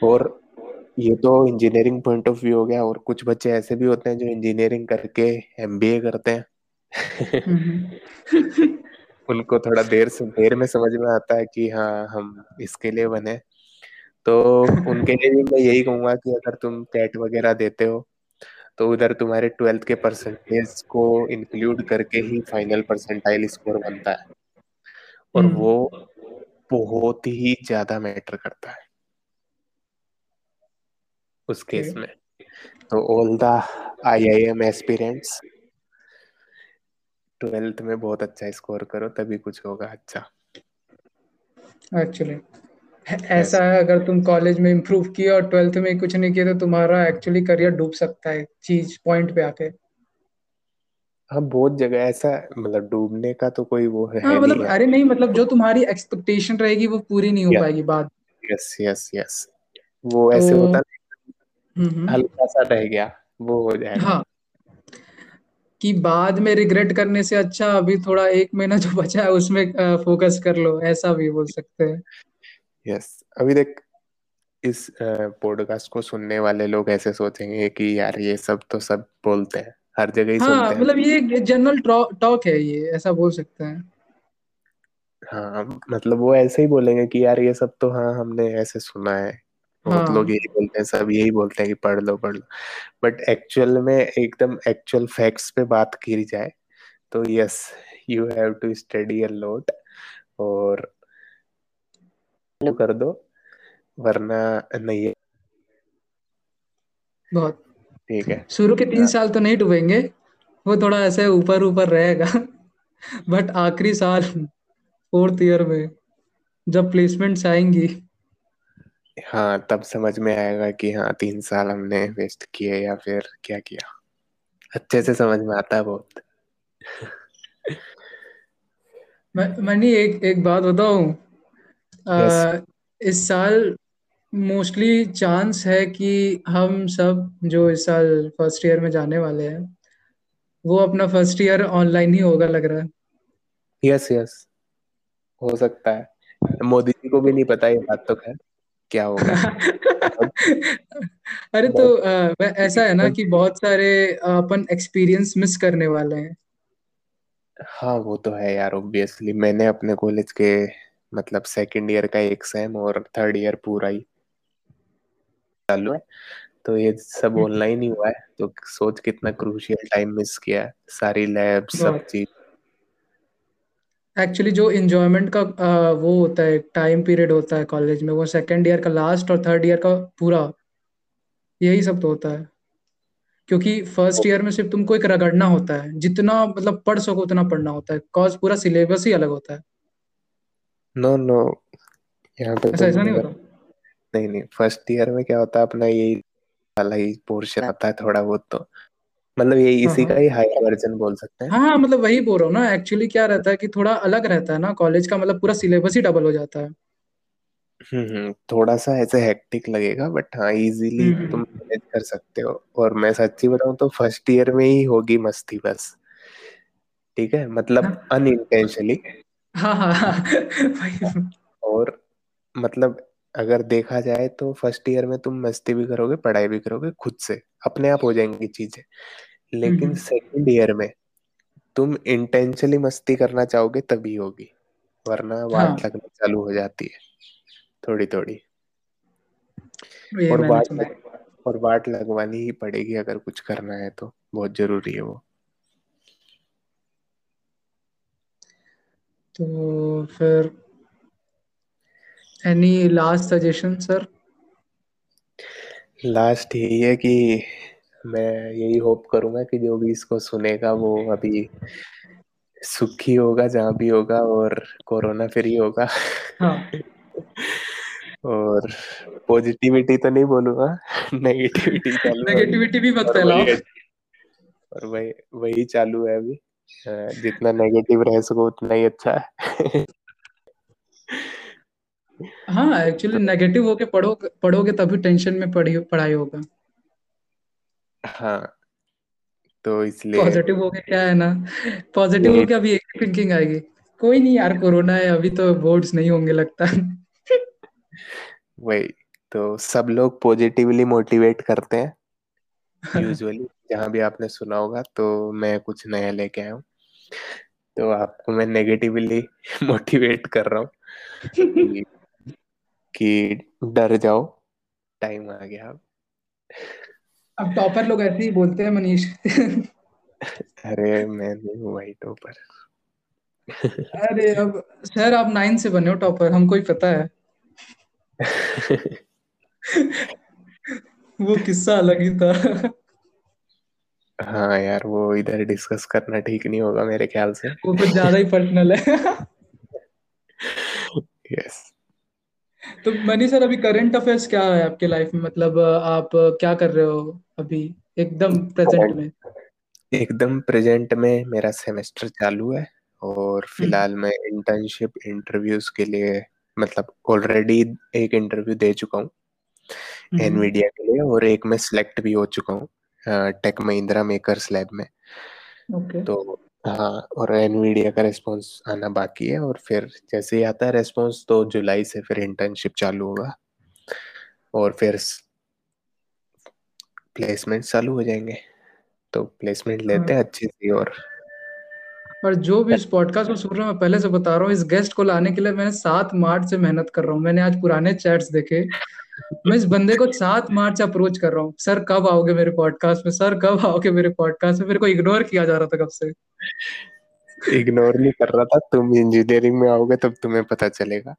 और ये तो इंजीनियरिंग पॉइंट ऑफ़ व्यू हो गया और कुछ बच्चे ऐसे भी होते हैं जो इंजीनियरिंग करके एमबीए करते हैं। उनको थोड़ा देर से देर में समझ में आता है कि हाँ हम इसके लिए बने। तो उनके लिए भी मैं यही कहूँगा कि अगर तुम कैट वगैरह देते हो तो उधर तुम्हारे ट्वेल्थ के परसेंटेज को इंक्लूड करके ही फाइनल परसेंटाइल स्कोर बनता है। और हम्म। वो बहुत ही ज़्यादा मैटर करता है। उस केस में। तो all the I I M aspirants twelfth में बहुत अच्छा स्कोर करो तभी कुछ होगा अच्छा। एक्चुअली ऐसा है अगर तुम कॉलेज में इम्प्रूव किया और ट्वेल्थ में कुछ नहीं किया तो तुम्हारा एक्चुअली करियर डूब सकता है चीज़ पॉइंट पे आके। हाँ बहुत जगह ऐसा मतलब डूबने का तो कोई वो है हाँ नहीं मतलब है। अरे नहीं मतलब जो तुम्हारी एक्सपेक्टेशन रहेगी वो पूरी नहीं हो Yeah. पाएगी बाद यस यस यस वो तो ऐसे होता हम्म, हम्म, हल्का सा रह गया वो हो जाएगा। हाँ कि बाद में रिग्रेट करने से अच्छा अभी थोड़ा एक महीना जो बचा है उसमें फोकस कर लो ऐसा भी बोल सकते हैं। यस yes, अभी देख इस पॉडकास्ट को सुनने वाले लोग ऐसे सोचेंगे कि यार ये सब तो सब बोलते हैं हर जगह ही हाँ सुनते हैं। मतलब ये जनरल टॉक है ये ऐसा बोल सकते हैं। हाँ मतलब वो ऐसे ही बोलेंगे कि यार ये सब तो हाँ हमने ऐसे सुना है। बहुत हाँ। लोग यही बोलते हैं सब यही बोलते हैं कि पढ़ लो पढ़ लो। बट एक्चुअल में एकदम एक्चुअल फैक्ट्स पे बात की जाए तो yes you have to study a lot और कर दो वरना नहीं है। बहुत। ठीक है। शुरू के तीन साल तो नहीं डूबेंगे वो थोड़ा ऐसे ऊपर ऊपर रहेगा। बट आखिरी साल फोर्थ ईयर में जब प्लेसमेंट्स आएँगी हाँ तब समझ में आएगा कि हाँ तीन साल हमने वेस्ट किए या फिर क्या किया। अच्छे से समझ में आता है बहुत। मैं मनी एक एक बात बताऊँ? यस इस साल मोस्टली चांस है कि हम सब जो इस साल फ़र्स्ट ईयर में जाने वाले हैं वो अपना फ़र्स्ट ईयर ऑनलाइन ही होगा लग रहा है। यस यस हो सकता है। मोदी जी को भी नहीं पता ये बात तो खैर। क्या होगा? अरे तो वै- ऐसा है ना कि बहुत सारे अपन एक्सपीरियंस मिस करने वाले हैं। हाँ वो तो है यार ऑब्वियसली मैंने अपने कॉलेज के मतलब सेकंड ईयर का एक सेम और थर्ड ईयर पूरा ही चालू है। तो ये सब हम्म, ऑनलाइन ही हुआ है तो सोच कितना क्रूशियल टाइम मिस किया है। सारी लैब सब चीज़। एक्चुअली जो इंजॉयमेंट का वो होता है टाइम पीरियड होता है कॉलेज में वो सेकेंड ईयर का लास्ट और थर्ड ईयर का पूरा यही सब तो होता है। क्योंकि फ़र्स्ट ईयर में सिर्फ़ तुमको एक रगड़ना होता है जितना मतलब पढ़ सको उतना पढ़ना होता है कॉज पूरा सिलेबस ही अलग होता है। नो नो यहाँ पे ऐसा ऐसा नहीं होता? नहीं नहीं फ़र्स्ट ईयर में क्या होता है अपना यही वाला ही पोर्शन आता है थोड़ा बहुत तो। मतलब ये हाँ इसी हाँ। का ही हाई वर्जन बोल सकते हैं। हाँ मतलब वही बोल रहा हूँ ना एक्चुअली क्या रहता है कि थोड़ा अलग रहता है ना कॉलेज का मतलब पूरा सिलेबस ही डबल हो जाता है। हम्म हम्म, थोड़ा सा ऐसे हेक्टिक लगेगा बट हाँ इजीली हम्म तुम हम्म। मैनेज कर सकते हो। और मैं सच्ची बताऊँ तो फ़र्स्ट ईयर में ही होगी मस्ती बस। ठीक है? मतलब हाँ। अनइंटेंशनली हाँ हाँ हाँ, वही। और मतलब अगर देखा जाए तो फ़र्स्ट ईयर में तुम मस्ती भी करोगे पढ़ाई भी करोगे खुद से अपने आप हो जाएँगी चीज़ें। लेकिन हम्म। सेकंड ईयर में तुम इंटेंशनली मस्ती करना चाहोगे तभी होगी वरना वाट हाँ। लगना चालू हो जाती है थोड़ी थोड़ी और वाट लग और वाट लगवानी ही पड़ेगी अगर कुछ करना है तो बहुत ज़रूरी है वो। तो फिर any last suggestion sir last यही है कि मैं यही होप करूँगा कि जो भी इसको सुनेगा वो अभी सुखी होगा जहाँ भी होगा और कोरोना फ्री होगा। हाँ। और पॉजिटिविटी तो नहीं बोलूँगा नेगेटिविटी चालू नेगेटिविटी भी मत फैलाओ। और वही वही चालू है अभी। जितना नेगेटिव रह सको उतना ही अच्छा है। हाँ एक्चुअली नेगेटिव होके पढ़ो पढ़ोगे तभी टेंशन में पढ़ी पढ़ाई होगा। हाँ। तो इसलिए पॉजिटिव होके क्या है ना? पॉजिटिव यही होके अभी एक थिंकिंग आएगी। कोई नहीं यार कोरोना है अभी तो बोर्ड्स नहीं होंगे लगता। वही तो सब लोग पॉजिटिवली मोटिवेट करते हैं। यूजुअली जहाँ भी आपने सुना होगा तो मैं कुछ नया लेके आया हूँ। तो आपको मैं नेगेटिवली मोटिवेट कर रहा हूँ कि कि डर जाओ टाइम आ गया। अब अब टॉपर लोग ऐसे ही बोलते हैं मनीष। अरे मैं नहीं हूँ भाई टॉपर अरे अब सर आप नाइन से बने हो टॉपर हमको ही पता है? वो किस्सा अलग ही था। हाँ यार वो इधर डिस्कस करना ठीक नहीं होगा मेरे ख्याल से। वो कुछ ज़्यादा ही पर्सनल है। यस तो मनी सर अभी करंट अफेयर्स क्या है आपके लाइफ में मतलब आप क्या कर रहे हो अभी एकदम प्रेजेंट में एकदम प्रेजेंट में मेरा सेमेस्टर चालू है और हम्म। फ़िलहाल मैं इंटर्नशिप इंटरव्यूज़ के लिए मतलब ऑलरेडी एक इंटरव्यू दे चुका हूँ एनवीडिया हम्म। के लिए और एक में सिलेक्ट भी हो चुका हूँ टेक महिंद्रा मेकर्स लैब में okay. तो हाँ और एनवीडिया का रिस्पांस आना बाकी है और फिर जैसे ही आता है रिस्पांस तो जुलाई से फिर इंटर्नशिप चालू होगा। और फिर प्लेसमेंट चालू हो जाएँगे। तो प्लेसमेंट लेते हैं हाँ। अच्छी सी और और जो भी इस पॉडकास्ट को सुन रहा हूँ मैं पहले से बता रहा हूँ इस गेस्ट को लाने के लिए मैंने सात मार्च से मेहनत कर रहा हूँ। मैंने आज पुराने चैट्स देखे मैं इस बंदे को सात मार्च अप्रोच कर रहा हूँ। सर कब आओगे मेरे पॉडकास्ट में? सर कब आओगे मेरे पॉडकास्ट में? मेरे को इग्नोर किया जा रहा था कब से। इग्नोर नहीं कर रहा था। तुम इंजीनियरिंग में आओगे तब तुम्हें पता चलेगा।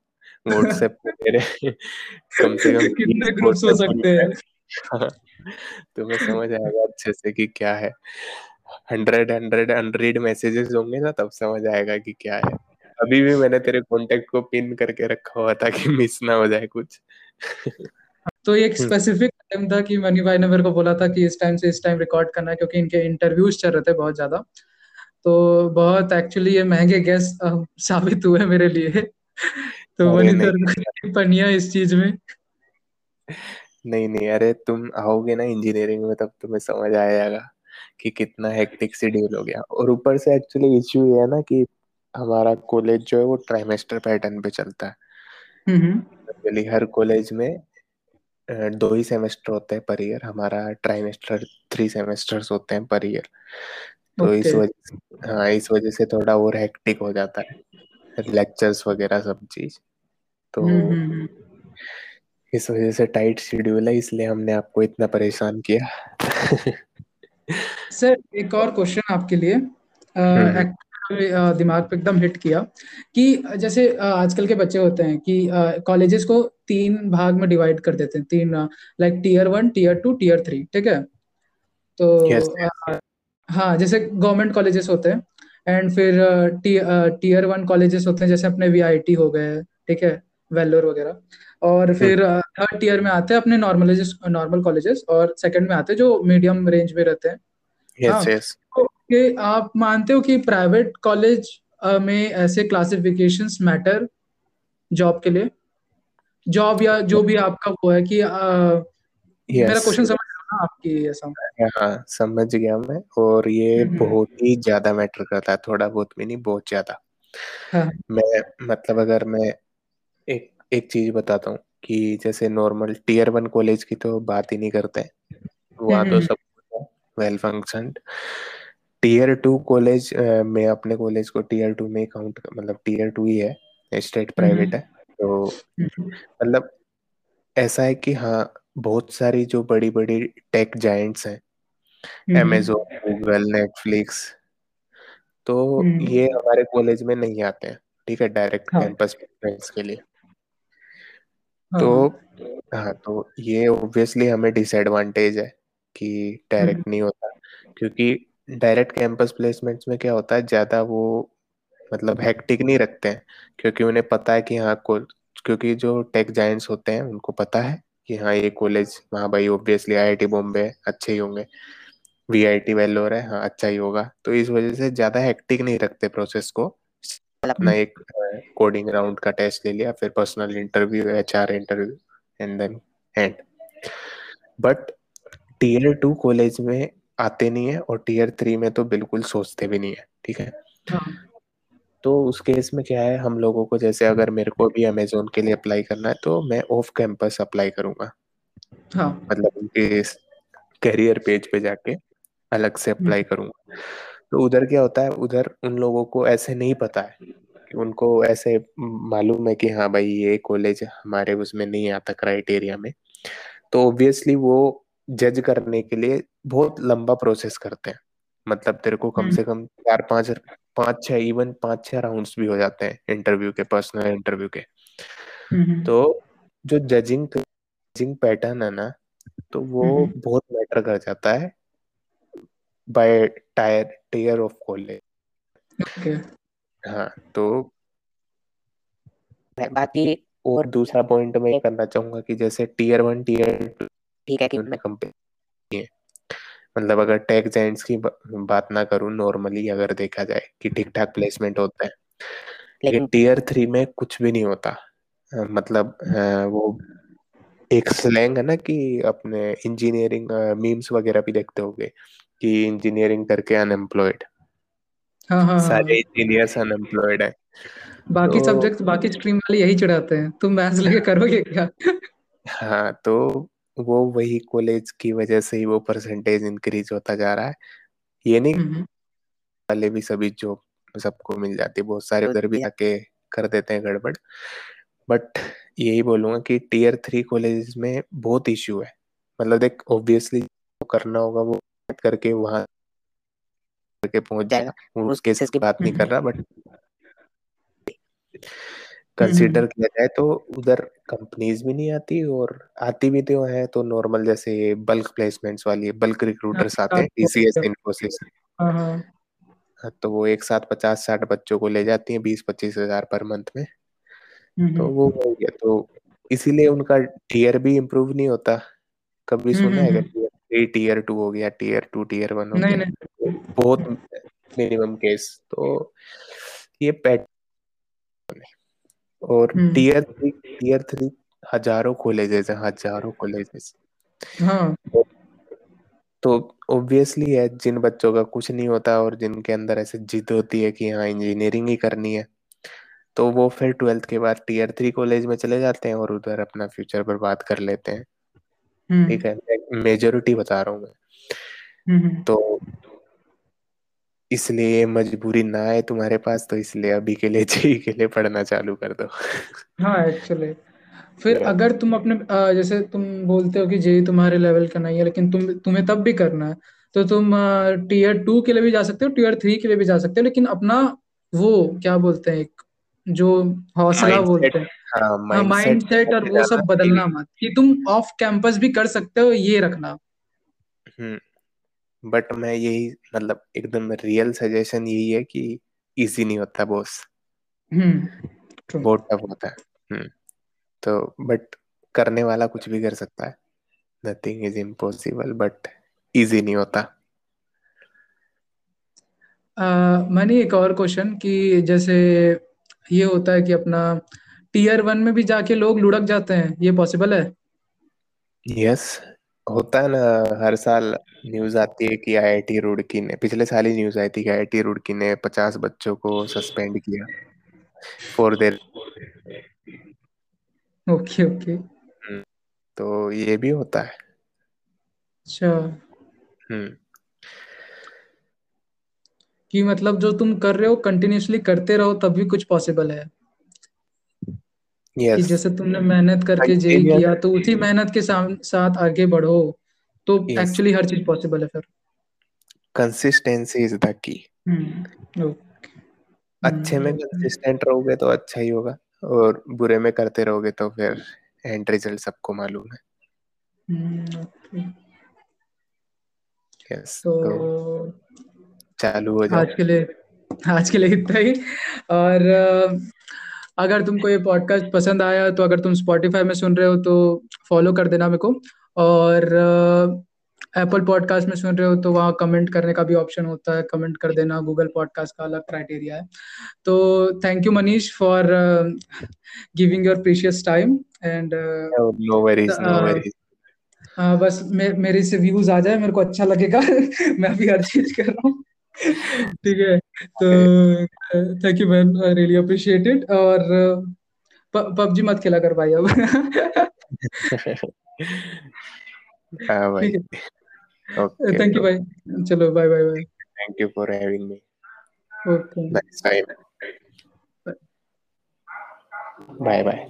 व्हाट्सएप पे मेरे कम से कम कितने ग्रुप्स हो सकते हैं? तुम्हें समझ आएगा अच्छे से कि क्या है। हंड्रेड हंड्रेड हंड्रेड मैसेजेस होंगे ना तब समझ आएगा कि क्या है। अभी भी मैंने तेरे कॉन्टेक्ट को पिन करके रखा हुआ था कि मिस ना हो जाए कुछ। तो एक स्पेसिफिक टाइम था कि मनी भाई ने मेरे को बोला था कि इस टाइम से इस टाइम रिकॉर्ड करना है क्योंकि इनके इंटरव्यूज़ चल रहे थे बहुत ज़्यादा। तो बहुत एक्चुअली ये महँगे गेस्ट साबित हुए मेरे लिए। तो मनी पनिया इस चीज़ में। नहीं नहीं अरे तुम आओगे ना इंजीनियरिंग में तब तुम्हें समझ आएगा कि कितना हेक्टिक शेड्यूल हो गया। और ऊपर से एक्चुअली इश्यू ये है ना कि हमारा कॉलेज जो है वो ट्राइमेस्टर पैटर्न पे चलता है। एक्चुअली हर कॉलेज में दो ही सेमेस्टर होते हैं पर ईयर हमारा ट्राइमेस्टर थ्री सेमेस्टर्स होते हैं पर ईयर तो okay. इस वजह से हाँ इस वजह से थोड़ा और हेक्टिक हो जाता है। लेक्चर्स वगैरह सब चीज़। तो इस वजह से टाइट शेड्यूल है इसलिए हमने आपको इतना परेशान किया। सर एक और क्वेश्चन आपके लिए। दिमाग पे एकदम हिट किया कि जैसे आजकल के बच्चे होते हैं कि कॉलेजेस को तीन भाग में डिवाइड कर देते हैं। तीन like tier one tier two tier three ठीक है? तो yes. हाँ जैसे गवर्नमेंट कॉलेजेस होते हैं एंड फिर टीयर वन कॉलेजेस होते हैं जैसे अपने वीआईटी हो गए ठीक है? वेल्लोर वगैरह। और फिर थर्ड टीयर में आते हैं अपने नॉर्मल नॉर्मल कॉलेजेस और सेकंड में आते हैं जो मीडियम रेंज में रहते हैं। Yes, हाँ, yes. तो कि आप मानते हो कि प्राइवेट कॉलेज में ऐसे क्लासिफिकेशन मैटर जॉब के लिए? जॉब या जो भी आपका वो है कि आ, yes. मेरा क्वेश्चन समझ रहा आपकी हाँ? समझ गया मैं और ये बहुत ही ज़्यादा मैटर करता है थोड़ा बहुत भी नहीं बहुत ज़्यादा। हाँ. मैं मतलब अगर मैं एक एक चीज़ बताता हूँ कि जैसे नॉर्मल टीयर वन कॉलेज की तो बात ही नहीं करते वहाँ तो सब well function tier two college में अपने कॉलेज को टीयर टू में काउंट मतलब टीयर टू ही है स्टेट प्राइवेट है तो मतलब ऐसा है कि हाँ बहुत सारी जो बड़ी बड़ी टेक जाइंट्स हैं अमेजोन गूगल नेटफ्लिक्स तो ये हमारे कॉलेज में नहीं आते हैं ठीक है डायरेक्ट कैंपस प्लेसमेंट्स के लिए। तो हाँ।, हाँ तो ये ऑब्वियसली हमें डिसएडवांटेज है कि डायरेक्ट नहीं होता क्योंकि डायरेक्ट कैंपस प्लेसमेंट्स में क्या होता है, ज़्यादा वो मतलब हेक्टिक नहीं रखते हैं, क्योंकि उन्हें पता है कि हाँ क्योंकि जो टेक जाइंट्स होते हैं, उनको पता है कि हाँ ये कॉलेज हाँ भाई ऑब्वियसली आईआईटी बॉम्बे अच्छे ही होंगे वी आई टी वेल्लोर है हाँ अच्छा ही होगा। तो इस वजह से ज़्यादा हेक्टिक नहीं रखते प्रोसेस को। अपना एक कोडिंग राउंड का टेस्ट ले लिया, फिर personal interview H R interview and then and but tier two college में आते नहीं है और टीयर थ्री में तो बिल्कुल सोचते भी नहीं है ठीक है हाँ. तो उस केस में क्या है हम लोगों को जैसे अगर मेरे को भी अमेजोन के लिए अप्लाई करना है तो मैं ऑफ़ कैंपस अप्लाई करूँगा हाँ. मतलब उनके करियर पेज पे जाके अलग से अप्लाई हम्म। करूँगा तो उधर क्या होता है उधर उन लोगों को ऐसे नहीं पता है कि उनको ऐसे मालूम है कि हाँ भाई ये कॉलेज हमारे उसमें नहीं आता क्राइटेरिया में तो ऑब्वियसली वो जज करने के लिए बहुत लंबा प्रोसेस करते हैं। मतलब तेरे को कम से कम चार पाँच पाँच छह इवन पाँच छह राउंड्स भी हो जाते हैं इंटरव्यू के पर्सनल इंटरव्यू के। तो जो जजिंग जजिंग पैटर्न है ना तो वो बहुत मैटर कर जाता है by tier tier of college हाँ तो बाकी और दूसरा पॉइंट मैं करना चाहूँगा कि जैसे टीयर वन टीयर टू ठीक है कि उनमें कंपनी है मतलब अगर टेक जेंट्स की बात ना करूँ नॉर्मली अगर देखा जाए कि ठीक ठाक प्लेसमेंट होता है लेकिन टीयर थ्री में कुछ भी नहीं होता। मतलब वो एक स्लैंग है ना कि अपने इंजीनियरिंग मीम्स वगैरह भी देखते होगे कि इंजीनियरिंग करके अनएम्प्लॉयड हाँ, हाँ, सारे इंजीनियर्स हाँ। अनएम्प्लॉयड है। बाकी तो, सब्जेक्ट बाकी स्ट्रीम वाले यही चढ़ाते हैं। तुम मैथ्स लेके करोगे क्या? हाँ तो वो वही कॉलेज की वजह से ही वो परसेंटेज इंक्रीज होता जा रहा है। ये नहीं वाले भी सभी जॉब सबको मिल जाती बहुत सारे उधर भी आके कर देते हैं गड़बड़। बट यही बोलूँगा कि टीयर थ्री कॉलेज में बहुत इश्यू है। मतलब देख ऑब्वियसली करना होगा वो करके वहाँ करके पहुँच जाएगा। उस केसेस की बात नहीं कर रहा बट कंसीडर किया जाए तो उधर कंपनीज़ भी नहीं आती और आती भी तो है तो नॉर्मल जैसे बल्क प्लेसमेंट्स वाली बल्क रिक्रूटर्स आते हैं टीसीएस इन्फोसिस हाँ, हाँ। हाँ, तो वो एक साथ पचास साठ बच्चों को ले जाती हैं बीस पच्चीस हज़ार पर मंथ में। तो वो हो गया तो इसीलिए उनका टीयर भी इम्प्रूव नहीं होता। कभी सुना है टीयर टीयर टू हो गया टीयर टू टीयर वन हो गया तो बहुत मिनिमम केस तो ये पैटर्न और टीयर थ्री टीयर थ्री हज़ारों कॉलेजेस हैं हज़ारों कॉलेजेस हाँ। तो ऑब्वियसली है जिन बच्चों का कुछ नहीं होता और जिनके अंदर ऐसे जिद होती है कि हाँ इंजीनियरिंग ही करनी है तो वो फिर ट्वेल्थ के बाद टीयर थ्री कॉलेज में चले जाते हैं और उधर अपना फ्यूचर बर्बाद कर लेते हैं। हम्म। ठीक है मेजोरिटी बता रहा हूँ मैं। हम्म। तो इसलिए मजबूरी ना है तुम्हारे पास तो इसलिए अभी के लिए जी के लिए पढ़ना चालू कर दो। हाँ एक्चुअली फिर अगर तुम अपने जैसे तुम बोलते हो कि जेई तुम्हारे लेवल का नहीं है लेकिन तुम तुम्हें तब भी करना है तो तुम टीयर टू के लिए भी जा सकते हो टीयर थ्री के लिए भी जा सकते हो लेकिन अपना वो क्या बोलते हैं एक जो हौसला बोलते हैं। हाँ माइंड सेट और वो सब बदलना मत कि तुम ऑफ़ कैंपस भी कर सकते हो ये रखना। बट मैं यही मतलब एकदम रियल सजेशन यही है कि इजी नहीं होता बॉस हम्म बहुत टफ होता है। हम्म तो बट करने वाला कुछ भी कर सकता है। Nothing is impossible but easy नहीं होता। मैंने एक और क्वेश्चन कि जैसे ये होता है कि अपना टीयर वन में भी जाके लोग लुढ़क जाते हैं ये पॉसिबल है? यस होता है ना हर साल न्यूज़ आती है कि आईआईटी रुड़की ने पिछले साल ही न्यूज़ आई थी कि आईआईटी रुड़की ने पचास बच्चों को सस्पेंड किया फॉर देर ओके ओके तो ये भी होता है। अच्छा। हम्म। कि मतलब जो तुम कर रहे हो कंटिन्यूसली करते रहो तब भी कुछ पॉसिबल है। कि जैसे तुमने मेहनत करके जेई किया तो उसी मेहनत के साथ आगे बढ़ो तो एक्चुअली हर चीज़ पॉसिबल है फिर। कंसिस्टेंसी इज़ द की अच्छे में कंसिस्टेंट रहोगे तो अच्छा ही होगा और बुरे में करते रहोगे तो फिर एंड रिज़ल्ट सबको मालूम है। यस तो, तो चालू हो जाए। आज के लिए आज के लिए इतना ही। और अगर तुमको ये पॉडकास्ट पसंद आया तो अगर तुम स्पॉटिफाई में सुन रहे हो तो फॉलो कर देना मेरे को। और एप्पल पॉडकास्ट में सुन रहे हो तो वहाँ कमेंट करने का भी ऑप्शन होता है। कमेंट कर देना गूगल पॉडकास्ट का अलग क्राइटेरिया है। तो thank you Manish for giving your precious time and बस मे, मेरे से व्यूज़ आ जाए मेरे को अच्छा लगेगा। मैं अभी हर चीज़ कर रहा हूँ। ठीक है। तो thank you man I really appreciate it और पबजी मत खेला कर भाई अब। हाँ भाई। ओके थैंक यू भाई चलो bye bye bye thank you for having me okay time bye bye